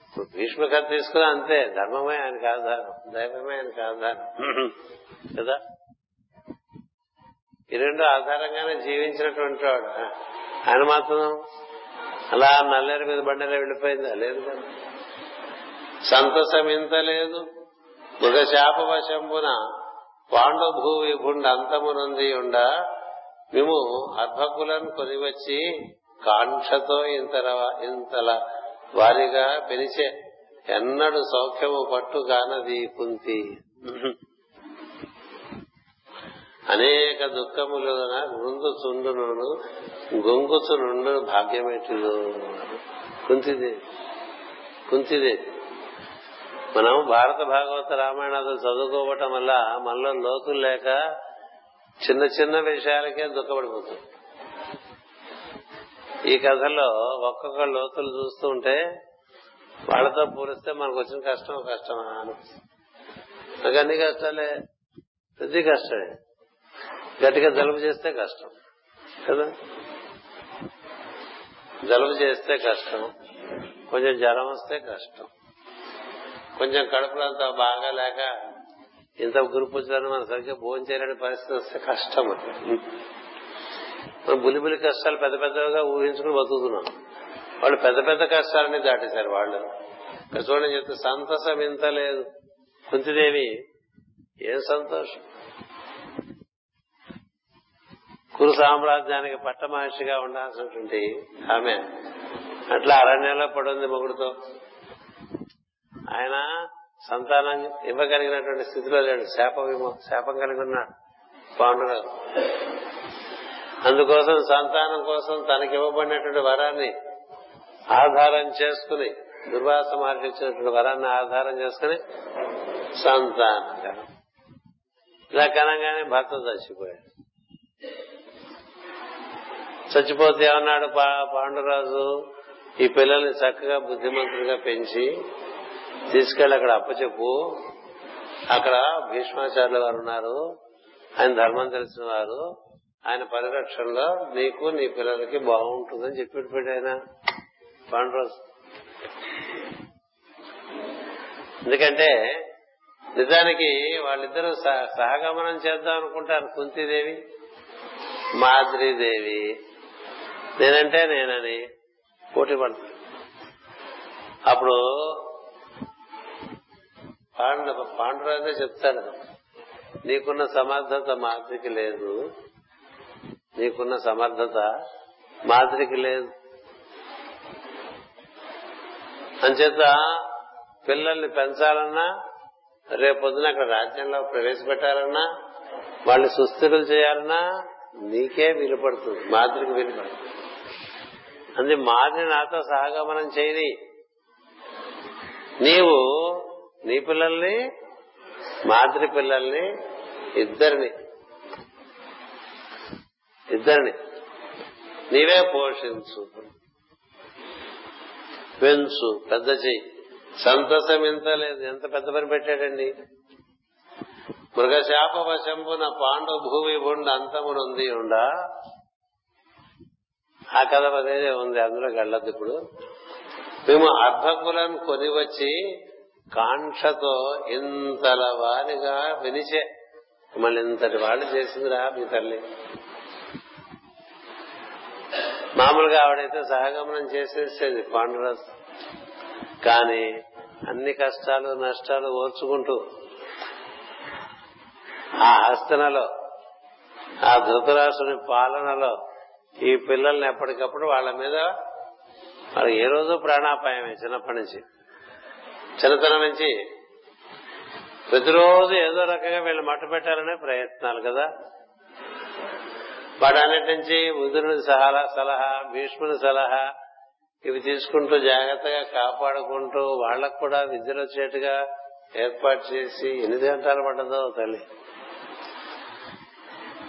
ఇప్పుడు భీష్మ కథ తీసుకున్నా అంతే. ధర్మమే ఆయనకు ఆధారం. దైవమే ఆయనకు ఆధారం. కదా? ఈ రెండు ఆధారంగానే జీవించినటువంటి వాడు. ఆయన మాత్రం అలా నల్లేరు మీద బండలే వెళ్ళిపోయిందా? లేదు కదా. ఇంత లేదు. మృగ శాపవశంబున పాండభూ విభుండ అంతమునంది ఉండ మేము అర్భకులను కొనివచ్చి కాంక్షతో ఇంతల ఇంతల వారిగా పెనిచే ఎన్నడు సౌఖ్యము పట్టు కానది కుంతి. అనేక దుఃఖములున గృందుచుండును గొంగుచునుండు భాగ్యమేటిదు కుంతిదే. కుంతిదే. మనం భారత భాగవత రామాయణాలు చదువుకోవటం వల్ల మనలో లోతులు లేక చిన్న చిన్న విషయాలకే దుఃఖపడిపోతుంది ఈ కథలో ఒక్కొక్క లోతులు చూస్తూ ఉంటే వాళ్ళతో పోలిస్తే మనకు వచ్చిన కష్టం కష్టమా అనిపిస్తుంది. నాకు అన్ని కష్టాలే. ప్రతి కష్టమే. గట్టిగా జలుబు చేస్తే కష్టం. కదా? జలుబు చేస్తే కష్టం. కొంచెం జ్వరం వస్తే కష్టం. కొంచెం కడుపులో అంత బాగా లేక ఇంత గ్రూప్ మనం సరిగ్గా భోజనం చేయలేని పరిస్థితి వస్తే కష్టం మనం బులిబులి కష్టాలు పెద్ద పెద్దగా ఊహించుకుని బతుకుతున్నాం. వాళ్ళు పెద్ద పెద్ద కష్టాలని దాటేశారు వాళ్ళు. చూడండి చెప్తే సంతసం ఇంత లేదు. కుంతిదేవి ఏం సంతోషం? కురు సామ్రాజ్యానికి పట్టమహర్షిగా ఉండాల్సినటువంటి ఆమె. అట్లా అరణ్యంలో పడుంది మొగుడుతో. ఆయన సంతానం ఇవ్వగలిగినటువంటి స్థితిలో లేడు. శాప శాపం కలిగి ఉన్నాడు పాండురాజు అందుకోసం సంతానం కోసం తనకి ఇవ్వబడినటువంటి వరాన్ని ఆధారం చేసుకుని దుర్వాస మహర్షి ఇచ్చినటువంటి వరాన్ని ఆధారం చేసుకుని సంతానం. ఇలా కనంగానే భర్త చచ్చిపోయాడు. చచ్చిపోతే ఏమన్నాడు పాండురాజు? ఈ పిల్లల్ని చక్కగా బుద్ధిమంతులుగా పెంచి తీసుకెళ్ళి అక్కడ అప్పచెప్పు. అక్కడ భీష్మాచార్యుల వారు ఉన్నారు. ఆయన ధర్మం తెలిసిన వారు. ఆయన పరిరక్షణలో నీకు నీ పిల్లలకి బాగుంటుందని చెప్పి ఆయన. పాండురాజు. ఎందుకంటే నిజానికి వాళ్ళిద్దరూ సహగమనం చేద్దాం అనుకుంటారు కుంతిదేవి. మాద్రీదేవి. నేనంటే నేనని పోటీ పడుతుంది అప్పుడు పాండు పాండురాజే చెప్తాడు. నీకున్న సమర్థత మాదిరికి లేదు. నీకున్న సమర్థత మాదిరికి లేదు. అంచేత పిల్లల్ని పెంచాలన్నా రేపొద్దున అక్కడ రాజ్యంలో ప్రవేశపెట్టాలన్నా వాళ్ళని సుస్థిరులు చేయాలన్నా నీకే వీలుపడుతుంది. మాదిరికి విలుపడుతుంది. అంది మాదిరి నాతో సహగమనం చేయని. నీవు నీ పిల్లల్ని మాదిరి పిల్లల్ని ఇద్దరిని ఇద్దరిని నీవే పోషించు. పెంచు పెద్ద చెయ్యి. సంతోషం ఎంత లేదు. ఎంత పెద్ద పని పెట్టాడండి? మృగశాప వశంపున పాండవ భూమి ఉండ అంతమునుంది ఉండా. ఆ కథ అనేది ఉంది అందులో వెళ్ళదు ఇప్పుడు. మేము అర్ధకులను కొని వచ్చి కాంక్షతో ఇంతల వారిగా వినిచే. మళ్ళీ ఇంతటి వాళ్ళు చేసిందిరా మీ తల్లి. మామూలుగా ఆవిడైతే సహగమనం చేసేసేది పాండురాజు. కానీ అన్ని కష్టాలు నష్టాలు ఓర్చుకుంటూ ఆ హస్తనలో ఆ ధృతరాష్ట్రుని పాలనలో ఈ పిల్లల్ని ఎప్పటికప్పుడు వాళ్ళ మీద వాళ్ళకి ఏ రోజు ప్రాణాపాయమే చిన్నప్పటి నుంచి? చిన్నతనం నుంచి. ప్రతిరోజు ఏదో రకంగా వీళ్ళు మట్టు పెట్టాలనే ప్రయత్నాలు కదా. వాడన్నిటి నుంచి ఉదురుని సలహా సలహా భీష్ముని సలహా ఇవి తీసుకుంటూ జాగ్రత్తగా కాపాడుకుంటూ వాళ్ళకు కూడా విద్యలు వచ్చేట్టుగా ఏర్పాటు చేసి ఎన్ని గంటలు పడ్డదో తల్లి.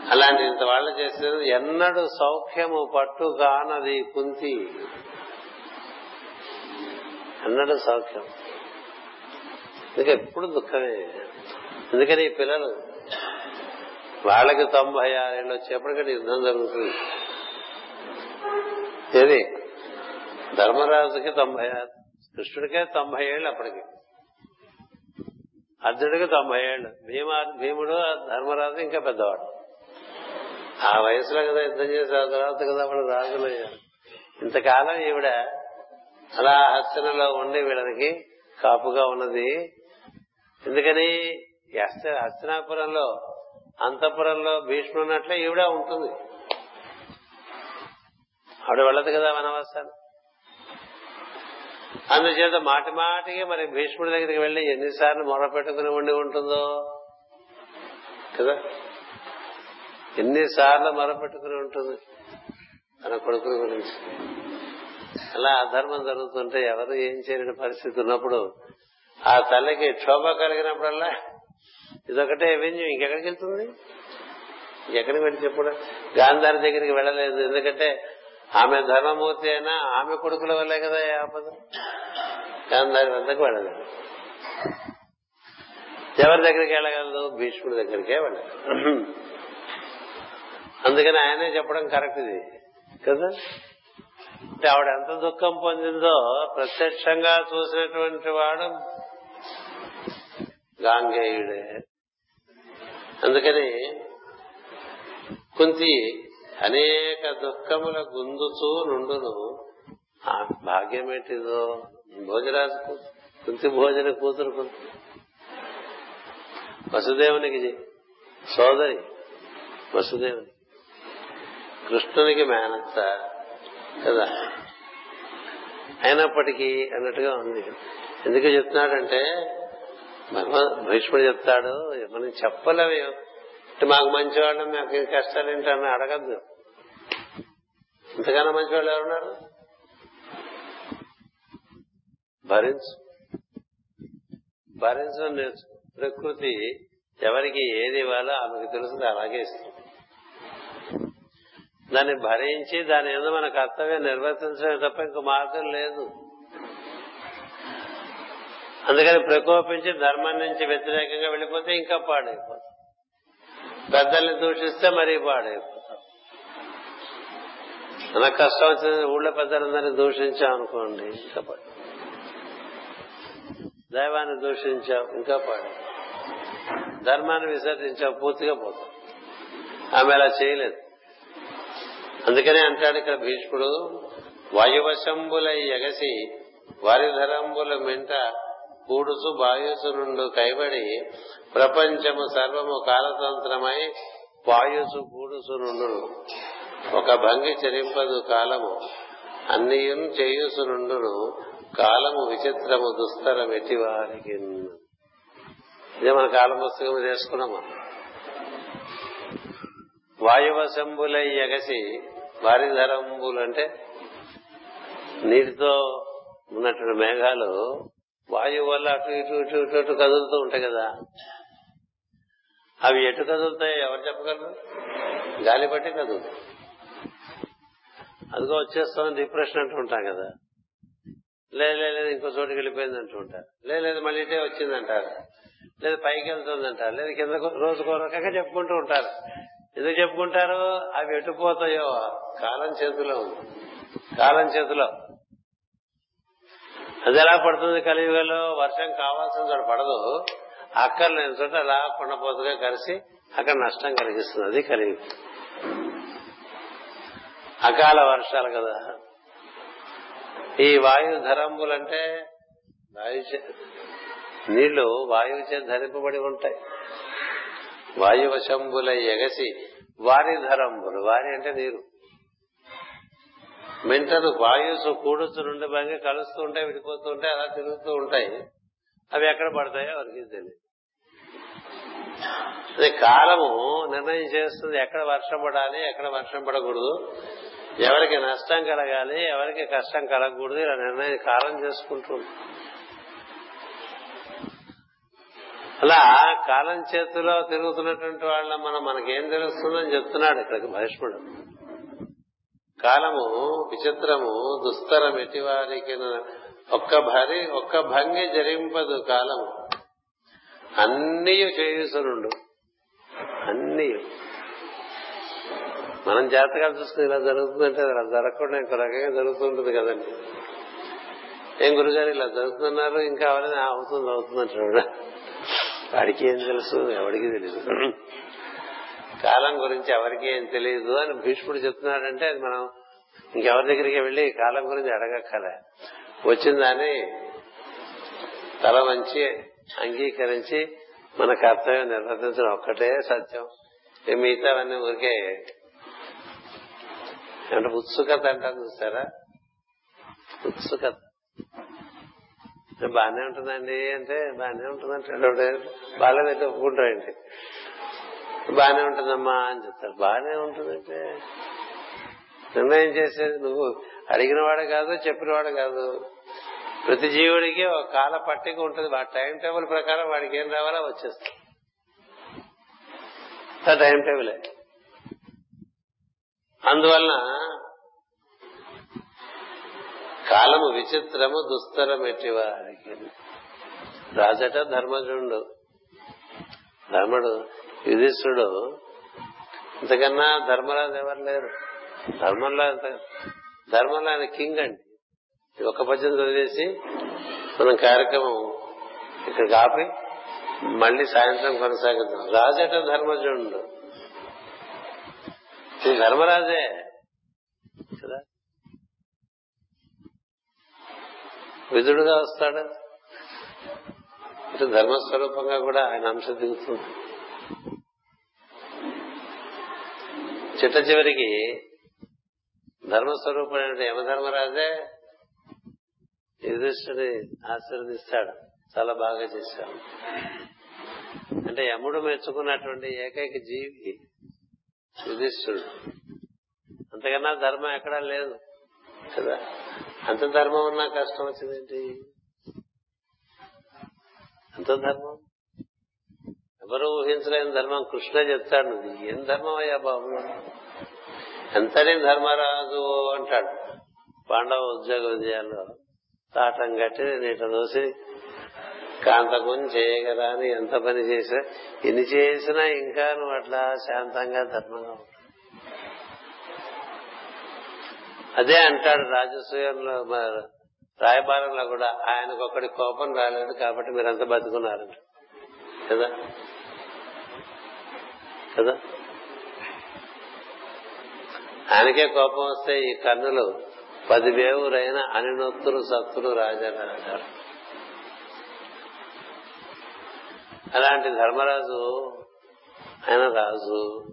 అలాంటి ఇంత వాళ్ళు చేసేది ఎన్నడు సౌఖ్యము పట్టు కానది కుంతి. ఎన్నడు సౌఖ్యం. ఇంకా ఎప్పుడు దుఃఖమే. అందుకని ఈ పిల్లలు వాళ్ళకి తొంభై ఆరేళ్ళు వచ్చేప్పటికీ యుద్ధం జరుగుతుంది. ఏది? ధర్మరాజుకి తొంభై ఆరు కృష్ణుడికే తొంభై ఏళ్ళు అప్పటికి. అర్జునుడికి తొంభై ఏళ్ళు. భీమ భీముడు ధర్మరాజు ఇంకా పెద్దవాడు. ఆ వయసులో కదా యుద్ధం చేసి ఆ తర్వాత కదా వాళ్ళు రాజులయ్యారు ఇంతకాలం ఈవిడ అలా హస్తనలో ఉండి వీళ్ళకి కాపుగా ఉన్నది. ఎందుకని? హస్తినాపురంలో అంతపురంలో భీష్ముడు ఉన్నట్లే ఈవిడ ఉంటుంది. ఆవిడ వెళ్ళదు కదా వనవాసాలు. అందుచేత మాటి మాటికి మరి భీష్ముడి దగ్గరికి వెళ్ళి ఎన్నిసార్లు మొర పెట్టుకుని ఉండి ఉంటుందో? కదా? ఎన్నిసార్లు మొరపెట్టుకుని ఉంటుంది తన కొడుకుల గురించి. అలా అధర్మం జరుగుతుంటే ఎవరు ఏం చేయలేని పరిస్థితి ఉన్నప్పుడు ఆ తల్లికి క్షోభ కలిగినప్పుడల్లా ఇదొకటే ఎవెన్యూ ఇంకెక్కడికి వెళ్తుంది? ఎక్కడికి వెళ్ళి చెప్పుడు గాంధారి దగ్గరికి వెళ్ళలేదు. ఎందుకంటే ఆమె ధర్మమూర్తి అయినా ఆమె కొడుకుల వల్లే కదా ఆపద. గాంధారి వద్దకు వెళ్ళలేదు. ఎవరి దగ్గరికి వెళ్ళగలదు? భీష్ముడి దగ్గరికే వెళ్ళదు అందుకని ఆయనే చెప్పడం కరెక్ట్ ఇది. కదా? అంటే ఆవిడ ఎంత దుఃఖం పొందిందో ప్రత్యక్షంగా చూసినటువంటి వాడు గాంగేయుడే. అందుకని కుంతి అనేక దుఃఖముల గుందుచూ నుండును. ఆ భాగ్యం ఏంటిదో? భోజరాజు కుంతి భోజన కూతురు కుంతి. వసుదేవునికి సోదరి వసుదేవుని కృష్ణునికి మేనత్త కదా. అయినప్పటికీ అన్నట్టుగా ఉంది. ఎందుకు చెప్తున్నాడంటే భీష్ముడు చెప్తాడు మనం చెప్పలేము అంటే మాకు మంచివాళ్ళం మాకు కష్టాలు కష్టాలు ఏంటని అడగద్దు. ఇంతకన్నా మంచివాళ్ళు ఎవరున్నారు? భరించు. భరించడం నేర్చు ప్రకృతి ఎవరికి ఏది ఇవ్వాలో ఆమెకు తెలుసు అలాగే ఇస్తుంది. దాన్ని భరించి దాని ఏదో మన కర్తవ్యం నిర్వర్తించడం తప్ప ఇంకో మార్గం లేదు. అందుకని ప్రకోపించి ధర్మం నుంచి వ్యతిరేకంగా వెళ్ళిపోతే ఇంకా పాడైపోతుంది పెద్దల్ని దూషిస్తే మరీ పాడైపోతాం. మనకు కష్టం వచ్చింది ఊళ్ళో పెద్దలందరినీ దూషించాం అనుకోండి ఇంకా పాడు దైవాన్ని దూషించాం ఇంకా పాడు ధర్మాన్ని విసర్జించాం పూర్తిగా పోతాం. ఆమె అలా చేయలేదు. అందుకనే అంటాడు ఇక్కడ భీష్ముడు వాయువశంబులై ఎగసి వారి మింట కూడుచు బాయుసు నుండు కైబడి ప్రపంచము సర్వము కాలతంత్రమై వాయుసు కూడుసు నుండు ఒక భంగి చరింపదు కాలము అన్నియుం చేయుసు నుండును కాలము విచిత్రము దుస్తరం ఎటివారికి ఇదే మన కాలం పుస్తకం చేసుకున్నాము వాయువశంబులై ఎగసి వారిధరంబులు అంటే నీటితో ఉన్నటువంటి మేఘాలు వాయువు వల్ల అటు ఇటు ఇటు ఇటు ఇటు కదులుతూ ఉంటాయి కదా. అవి ఎటు కదులుతాయి ఎవరు చెప్పగలరు? గాలి బట్టి కదులుతాయి. అదిగో వచ్చేస్తామని డిప్రెషన్ అంటూ ఉంటాం కదా. లేదు లేదు ఇంకో చోటుకి వెళ్ళిపోయింది అంటూ ఉంటారు. లేదు మళ్ళీ ఇటే వచ్చిందంటారు. లేదు పైకి వెళ్తుందంటారు. లేదు కింద రోజుకో రకంగా చెప్పుకుంటూ ఉంటారు. ఎందుకు చెప్పుకుంటారు? అవి ఎటుపోతాయో కాలం చేతిలో ఉంది. కాలం చేతిలో. అది ఎలా పడుతుంది కలియుగలో? వర్షం కావాల్సిన చోట పడదు. అక్కర్లేని చోట అలా కొండపోతుగా కలిసి అక్కడ నష్టం కలిగిస్తుంది. అది కలియుగం. అకాల వర్షాలు కదా. ఈ వాయు ధరంబులంటే వాయు నీళ్ళు వాయువు చే ధరింపబడి ఉంటాయి. వాయువశంబుల ఎగసి వారి ధరంబులు వారి అంటే నీరు. మెంటలు వాయుసు కూడుతూ నుండి బాగా కలుస్తూ ఉంటాయి విడిపోతూ ఉంటాయి అలా తిరుగుతూ ఉంటాయి. అవి ఎక్కడ పడతాయో వారికి తెలియదు అదే కాలము నిర్ణయం చేస్తుంది ఎక్కడ వర్షం పడాలి ఎక్కడ వర్షం పడకూడదు. ఎవరికి నష్టం కలగాలి ఎవరికి కష్టం కలగకూడదు ఇలా నిర్ణయం కాలం చేసుకుంటుంది అలా కాలం చేతిలో తిరుగుతున్నటువంటి వాళ్ళ మనం మనకేం తెలుస్తుందని చెప్తున్నాడు ఇక్కడికి భీష్ముడు కాలము విచిత్రము దుస్తరం ఎటివారికి ఒక్క భరి ఒక్క భంగి జరింపదు కాలము. అన్నీ చేయుసునుండు అన్నీ. మనం జాతకాలు చూసుకుని ఇలా జరుగుతుందంటే అలా జరగకుండా ఇంకో రకంగా జరుగుతుంటుంది కదండి. ఏం గురుగారు ఇలా జరుగుతున్నారు ఇంకా అవన్నీ అవుతుంది అవుతుందంటాడు వాడికి ఏం తెలుసు? ఎవడికి తెలియదు కాలం గురించి ఎవరికి ఏం తెలియదు అని భీష్ముడు చెప్తున్నాడంటే అది మనం ఇంకెవరి దగ్గరికి వెళ్ళి కాలం గురించి అడగక్కలే వచ్చిందని తల వంచి అంగీకరించి మన కర్తవ్యం నిర్వర్తించడం ఒక్కటే సత్యం. మిగతావన్నీ ఊరికే అంటే ఉత్సుకత అంటారు చూస్తారా? ఉత్సుకత. బానే ఉంటుందండి అంటే బానే ఉంటుందంటే బాగాలేదంటే ఒప్పుకుంటాయండి బానే ఉంటుందమ్మా అని చెప్తారు. బానే ఉంటుందంటే నిర్ణయం చేసేది నువ్వు అడిగిన వాడు కాదు చెప్పిన వాడు కాదు. ప్రతి జీవుడికి ఒక కాల పట్టిక ఉంటుంది. ఆ టైం టేబుల్ ప్రకారం వాడికి ఏం రావాలో వచ్చేస్తుంది. టైం టేబులే. అందువలన కాలము విచిత్రము దుస్తరం ఎట్టివారికి రాజట ధర్మజుడు. ధర్ముడు యుధిష్ఠుడు. ఇంతకన్నా ధర్మరాజు ఎవరు లేరు? ధర్మంలో ధర్మంలో ఆయన కింగ్ అండి. ఒక పద్యం చదివేసి మనం కార్యక్రమం ఇక్కడ ఆపి మళ్ళీ సాయంత్రం కొనసాగిద్దాం. రాజట ధర్మజుడు. ధర్మరాజే. కదా? విధుడుగా వస్తాడు. ధర్మస్వరూపంగా కూడా ఆయన అంశం దిగుతుంది. చిట్ట చివరికి ధర్మస్వరూపుడైన యమధర్మరాజే యుధిష్ఠుడి ఆశీర్వదిస్తాడు. చాలా బాగా చేశాడు. అంటే యముడు మెచ్చుకున్నటువంటి ఏకైక జీవి యుధిష్ఠుడు అంతకన్నా ధర్మం ఎక్కడా లేదు. కదా? అంత ధర్మం ఉన్నా కష్టం వచ్చిందేంటి? అంత ధర్మం? ఎవరు ఊహించలేని ధర్మం. కృష్ణ చెప్తాడు నువ్వు ఏం ధర్మం అయ్యా బాబు? ఎంతని ధర్మరాజు అంటాడు. పాండవ ఉద్యోగ విజయాల్లో తాటం కట్టి నీట దోసి కాంతకుని చేయగరా అని ఎంత పని చేసినా ఎన్ని చేసినా ఇంకా నువ్వు అట్లా శాంతంగా ధర్మంగా ఉంటావు. అదే అంటాడు రాజసూయంలో రాయబారంలో కూడా ఆయనకు ఒకటి కోపం రాలేదు కాబట్టి మీరంతా బతుకున్నారంట. కదా? కదా? ఆయనకే కోపం వస్తే ఈ కన్నులు పదివేవురైన అనినొత్తులు సత్తులు రాజారాజారు అలాంటి ధర్మరాజు ఆయన రాజు.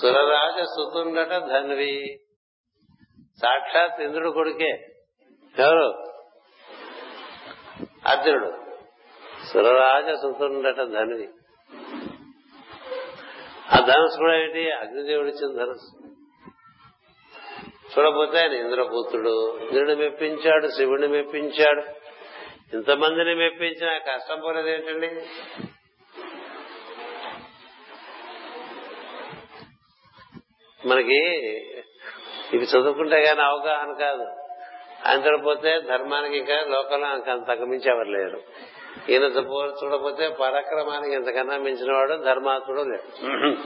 సురరాజ సుతుండట ధన్వి. సాక్షాత్ ఇంద్రుడు కొడుకే. ఎవరు? అర్జునుడు. సురరాజ సుతుండట ధనువి. ఆ ధనుసు కూడా ఏంటి? అగ్నిదేవుడు ఇచ్చిన ధనుసు. చూడబోతే ఆయన ఇంద్రపుత్రుడు ఇంద్రుడు మెప్పించాడు శివుడిని మెప్పించాడు. ఇంతమందిని మెప్పించిన కష్టం పోలేదు ఏంటండి? మనకి ఇవి చదువుకుంటే కానీ అవగాహన కాదు. ఆయన పోతే ధర్మానికి ఇంకా లోకంలో అంతకు మించి ఎవరు లేరు. ఈయన చూడపోతే పరాక్రమానికి ఎంతకన్నా మించిన వాడు ధర్మాత్ముడు లేడు.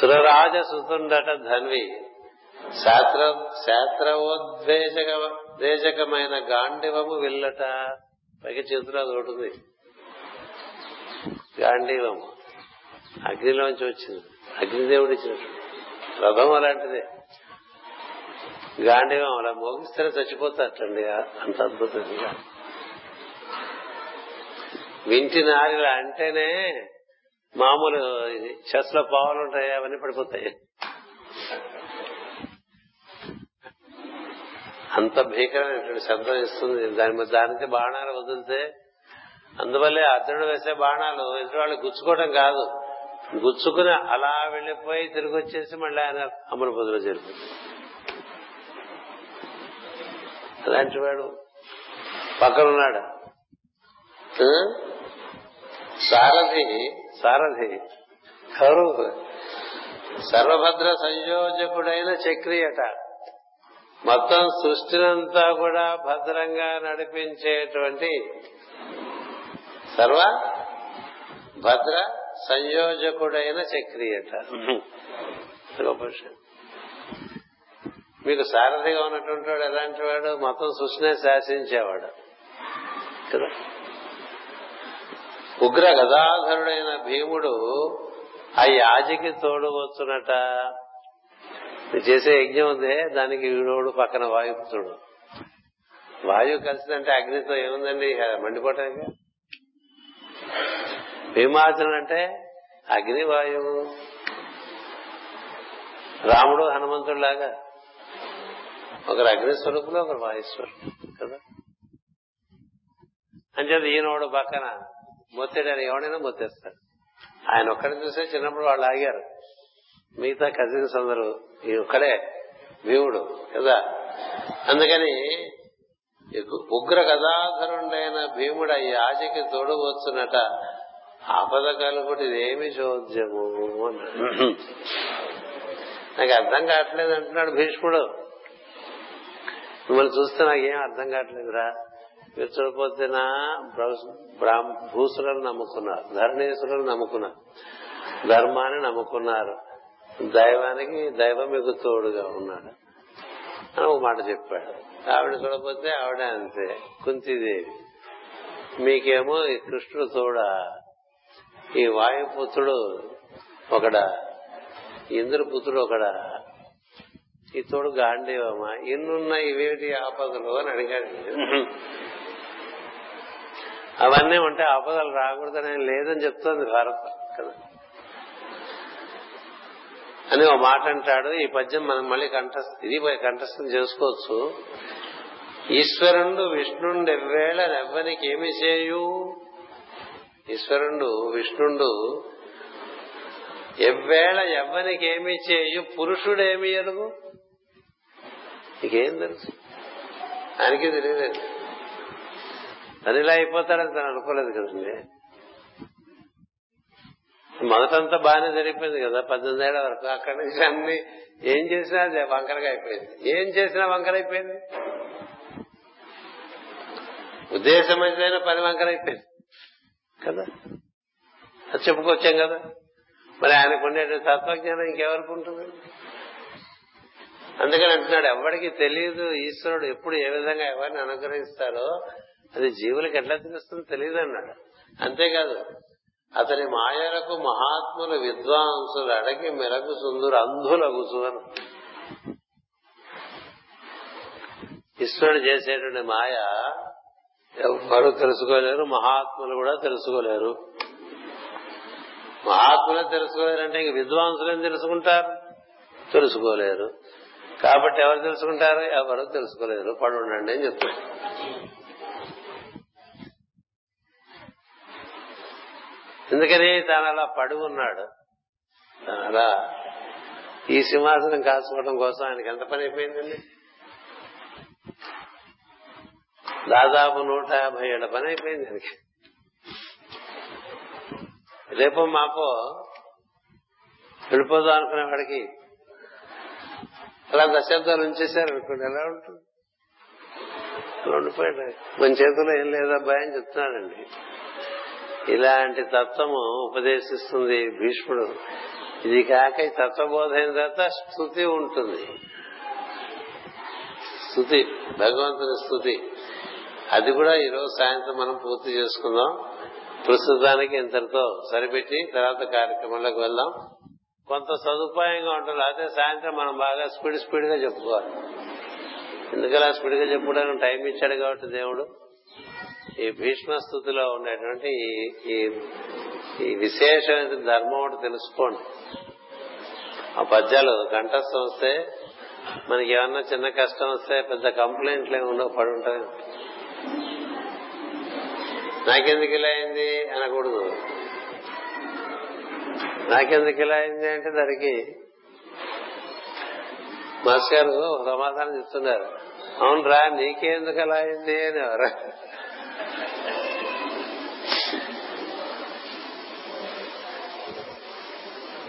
సురరాజ సుతుండట ధన్వి శాస్త్ర శాస్త్రవోద్వేజకమైన గాండివము విల్లట. పైకి చేతిలో అది ఒకటి ఉంది. గాంధీవము అగ్నిలోంచి వచ్చింది. అగ్నిదేవుడు ఇచ్చినట్టు. రథం అలాంటిదే. గాంధీవం అలా మోగిస్తే చచ్చిపోతారటండి అంత అద్భుతంగా వింటి నారిల అంటేనే మామూలు చెస్లో పావులు ఉంటాయి అవన్నీ పడిపోతాయి. అంత భీకరమైనటువంటి శబ్దం ఇస్తుంది. దాని మీద దానికి బాణాలు వదిలితే అందువల్లే అర్జునుడు వేసే బాణాలు ఎదుటి వాళ్ళు గుచ్చుకోవడం కాదు. గుచ్చుకుని అలా వెళ్ళిపోయి తిరిగి వచ్చేసి మళ్ళీ ఆయన అమరపతిలో చేరుకుంది అలాంటి వాడు పక్కనున్నాడు. సారథి. సారథి. కరు సర్వభద్ర సంయోజకుడైన చక్రియట మొత్తం సృష్టినంతా కూడా భద్రంగా నడిపించేటువంటి సర్వ? భద్ర? సంయోజకుడైన చక్రియట మీకు సారథిగా ఉన్నటువంటి వాడు ఎలాంటి వాడు? మతం సృష్టినే శాసించేవాడు. కదా? ఉగ్ర గదాధరుడైన భీముడు ఆ యాజికి తోడు వచ్చునట. చేసే యజ్ఞం ఉందే దానికి వీడోడు పక్కన వాయుపుతుడు వాయువు కలిసిందంటే అగ్నితో ఏముందండి? మండిపోవటానికి భీమార్జునుడు అంటే అగ్ని వాయువు రాముడు హనుమంతుడు లాగా ఒకరు అగ్నిస్వరూపులు ఒకరు వాయుస్వరూపులు కదా? అంచేది ఈయనోడు పక్కన మొత్తేడని ఎవడైనా మొత్తేస్తాడు. ఆయన ఒక్కడిని చూసే చిన్నప్పుడు వాళ్ళు ఆగారు. మిగతా కజిన్స్ అందరూ ఈ ఒక్కడే భీముడు కదా? అందుకని ఉగ్ర కథాధరుండైన భీముడు ఈ ఆశకి తోడవచ్చునట ఆపద కలుగుటి ఇదేమి చోద్యము నాకు అర్థం కావట్లేదు అంటున్నాడు భీష్ముడు. మిమ్మల్ని చూస్తే నాకేం అర్థం కావట్లేదురా. మీరు చూడపోతేనా భూసులను నమ్ముకున్నారు ధరణీసులను నమ్ముకున్నారు ధర్మాన్ని నమ్ముకున్నారు. దైవానికి దైవం మీకు తోడుగా ఉన్నాడు అని ఒక మాట చెప్పాడు. ఆవిడ చూడపోతే ఆవిడ అంతే కుంతిదేవి. మీకేమో ఈ కృష్ణుడు తోడ ఈ వాయుపుత్రుడు ఒకడ ఇంద్రపుత్రుడు ఒకడ ఇతోడు గాంధీవమ్మ ఇన్నున్న ఇవేటి ఆపదలు? అని అడిగాడు. అవన్నీ ఉంటే ఆపదలు రాకూడదని లేదని చెప్తోంది భారత్ కదా అని ఒక మాట అంటాడు. ఈ పద్యం మనం మళ్ళీ కంఠస్థ ఇది కంఠస్థం చేసుకోవచ్చు. ఈశ్వరుండు విష్ణుండు ఎవ్వేళ నెవ్వనికి ఏమి చేయు? ఈశ్వరుండు విష్ణుండు ఎవ్వేళ ఎవ్వనికి ఏమి చేయు పురుషుడేమి ఎరుగు? నీకేం తెలుసు? ఆయనకి తెలియలేదు. తను ఇలా అయిపోతాడని తను అనుకోలేదు కదండి. మొదటంతా బాగానే జరిగిపోయింది కదా పద్దెనిమిది ఏళ్ళ వరకు. అక్కడి నుంచి అన్ని ఏం చేసినా అది వంకరగా అయిపోయింది. ఏం చేసినా వంకరైపోయింది. ఉద్దేశమైన పని వంకరైపోయింది. కదా? అది చెప్పుకొచ్చాం కదా? మరి ఆయనకు ఉండే తత్వజ్ఞానం ఇంకెవరికి ఉంటుంది? అందుకని అంటున్నాడు ఎవరికి తెలియదు ఈశ్వరుడు ఎప్పుడు ఏ విధంగా ఎవరిని అనుగ్రహిస్తారో అది జీవులకు ఎట్లా తెలుస్తుందో తెలియదు అన్నాడు అంతేకాదు అతని మాయలకు మహాత్ములు విద్వాంసులు అడగి మెరకు సుందరు అంధులగుసు అని ఈశ్వరుడు చేసేటువంటి మాయ ఎవరు తెలుసుకోలేరు మహాత్ములు కూడా తెలుసుకోలేరు. మహాత్ములే తెలుసుకోలేరంటే ఇంక విద్వాంసులు ఏం తెలుసుకుంటారు? తెలుసుకోలేరు. కాబట్టి ఎవరు తెలుసుకుంటారు? ఎవరు తెలుసుకోలేరు. పడు ఉండండి అని చెప్తారు. ఎందుకని? తాను అలా పడి ఉన్నాడు. తాను అలా ఈ సింహాసనం కాసుకోవడం కోసం ఆయనకి ఎంత పని అయిపోయిందండి? దాదాపు నూట యాభై ఏళ్ళ పని అయిపోయింది దానికి. రేపు మాపో వెళ్ళిపోదాం అనుకునే వాడికి అలా దశాబ్దాలు ఉంచేశారు అనుకోండి ఎలా ఉంటుంది? అలా ఉండిపోయాడు. మన చేతిలో ఏం లేదబ్బాయి అని చెప్తున్నాడండి. ఇలాంటి తత్వము ఉపదేశిస్తుంది భీష్ముడు. ఇది కాక ఈ తత్వబోధ అయిన తర్వాత స్థుతి ఉంటుంది. స్థుతి భగవంతుని స్థుతి. అది కూడా ఈరోజు సాయంత్రం మనం పూర్తి చేసుకుందాం. ప్రస్తుతానికి ఇంతటితో సరిపెట్టి తర్వాత కార్యక్రమంలోకి వెళ్దాం. కొంత సదుపాయంగా ఉంటుంది అదే సాయంత్రం మనం బాగా స్పీడ్ స్పీడ్గా చెప్పుకోవాలి. ఎందుకలా స్పీడ్గా చెప్పుకోవడానికి టైం ఇచ్చాడు కాబట్టి దేవుడు ఈ భీష్మ స్థుతిలో ఉండేటువంటి ఈ ఈ విశేషమైన ధర్మం ఒకటి తెలుసుకోండి. ఆ పద్యాలు కంఠస్థం వస్తే మనకి ఏమన్నా చిన్న కష్టం వస్తే పెద్ద కంప్లైంట్లు ఏమి ఉండవు పడి ఉంటాయి నాకెందుకు ఇలా అయింది అనకూడదు. నాకెందుకు ఇలా అయింది అంటే దానికి మాస్ గారు సమాధానం చెప్తున్నారు. అవును రా నీకెందుకు అలా అయింది? అని ఎవరు?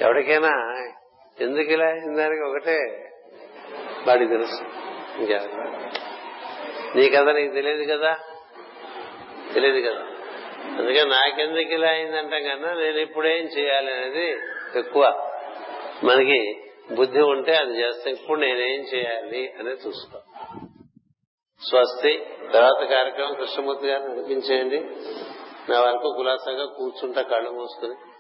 ఎవరికైనా ఎందుకు ఇలా అయిందానికి ఒకటే వాడికి తెలుసు. ఇంకెవరు? నీ కథ నీకు తెలియదు కదా? తెలియదు కదా? అందుకే నాకెందుకు ఇలా అయిందంటాం కన్నా నేను ఇప్పుడేం చేయాలి అనేది ఎక్కువ. మనకి బుద్ధి ఉంటే అది చేస్తాం ఇప్పుడు నేనేం చేయాలి అనేది చూసుకో. స్వస్తి. తర్వాత కార్యక్రమం కృష్ణమూర్తి గారిని నడిపించేయండి నా వరకు కులాసాగా కూర్చుంటా కళ్ళు మూసుకుని.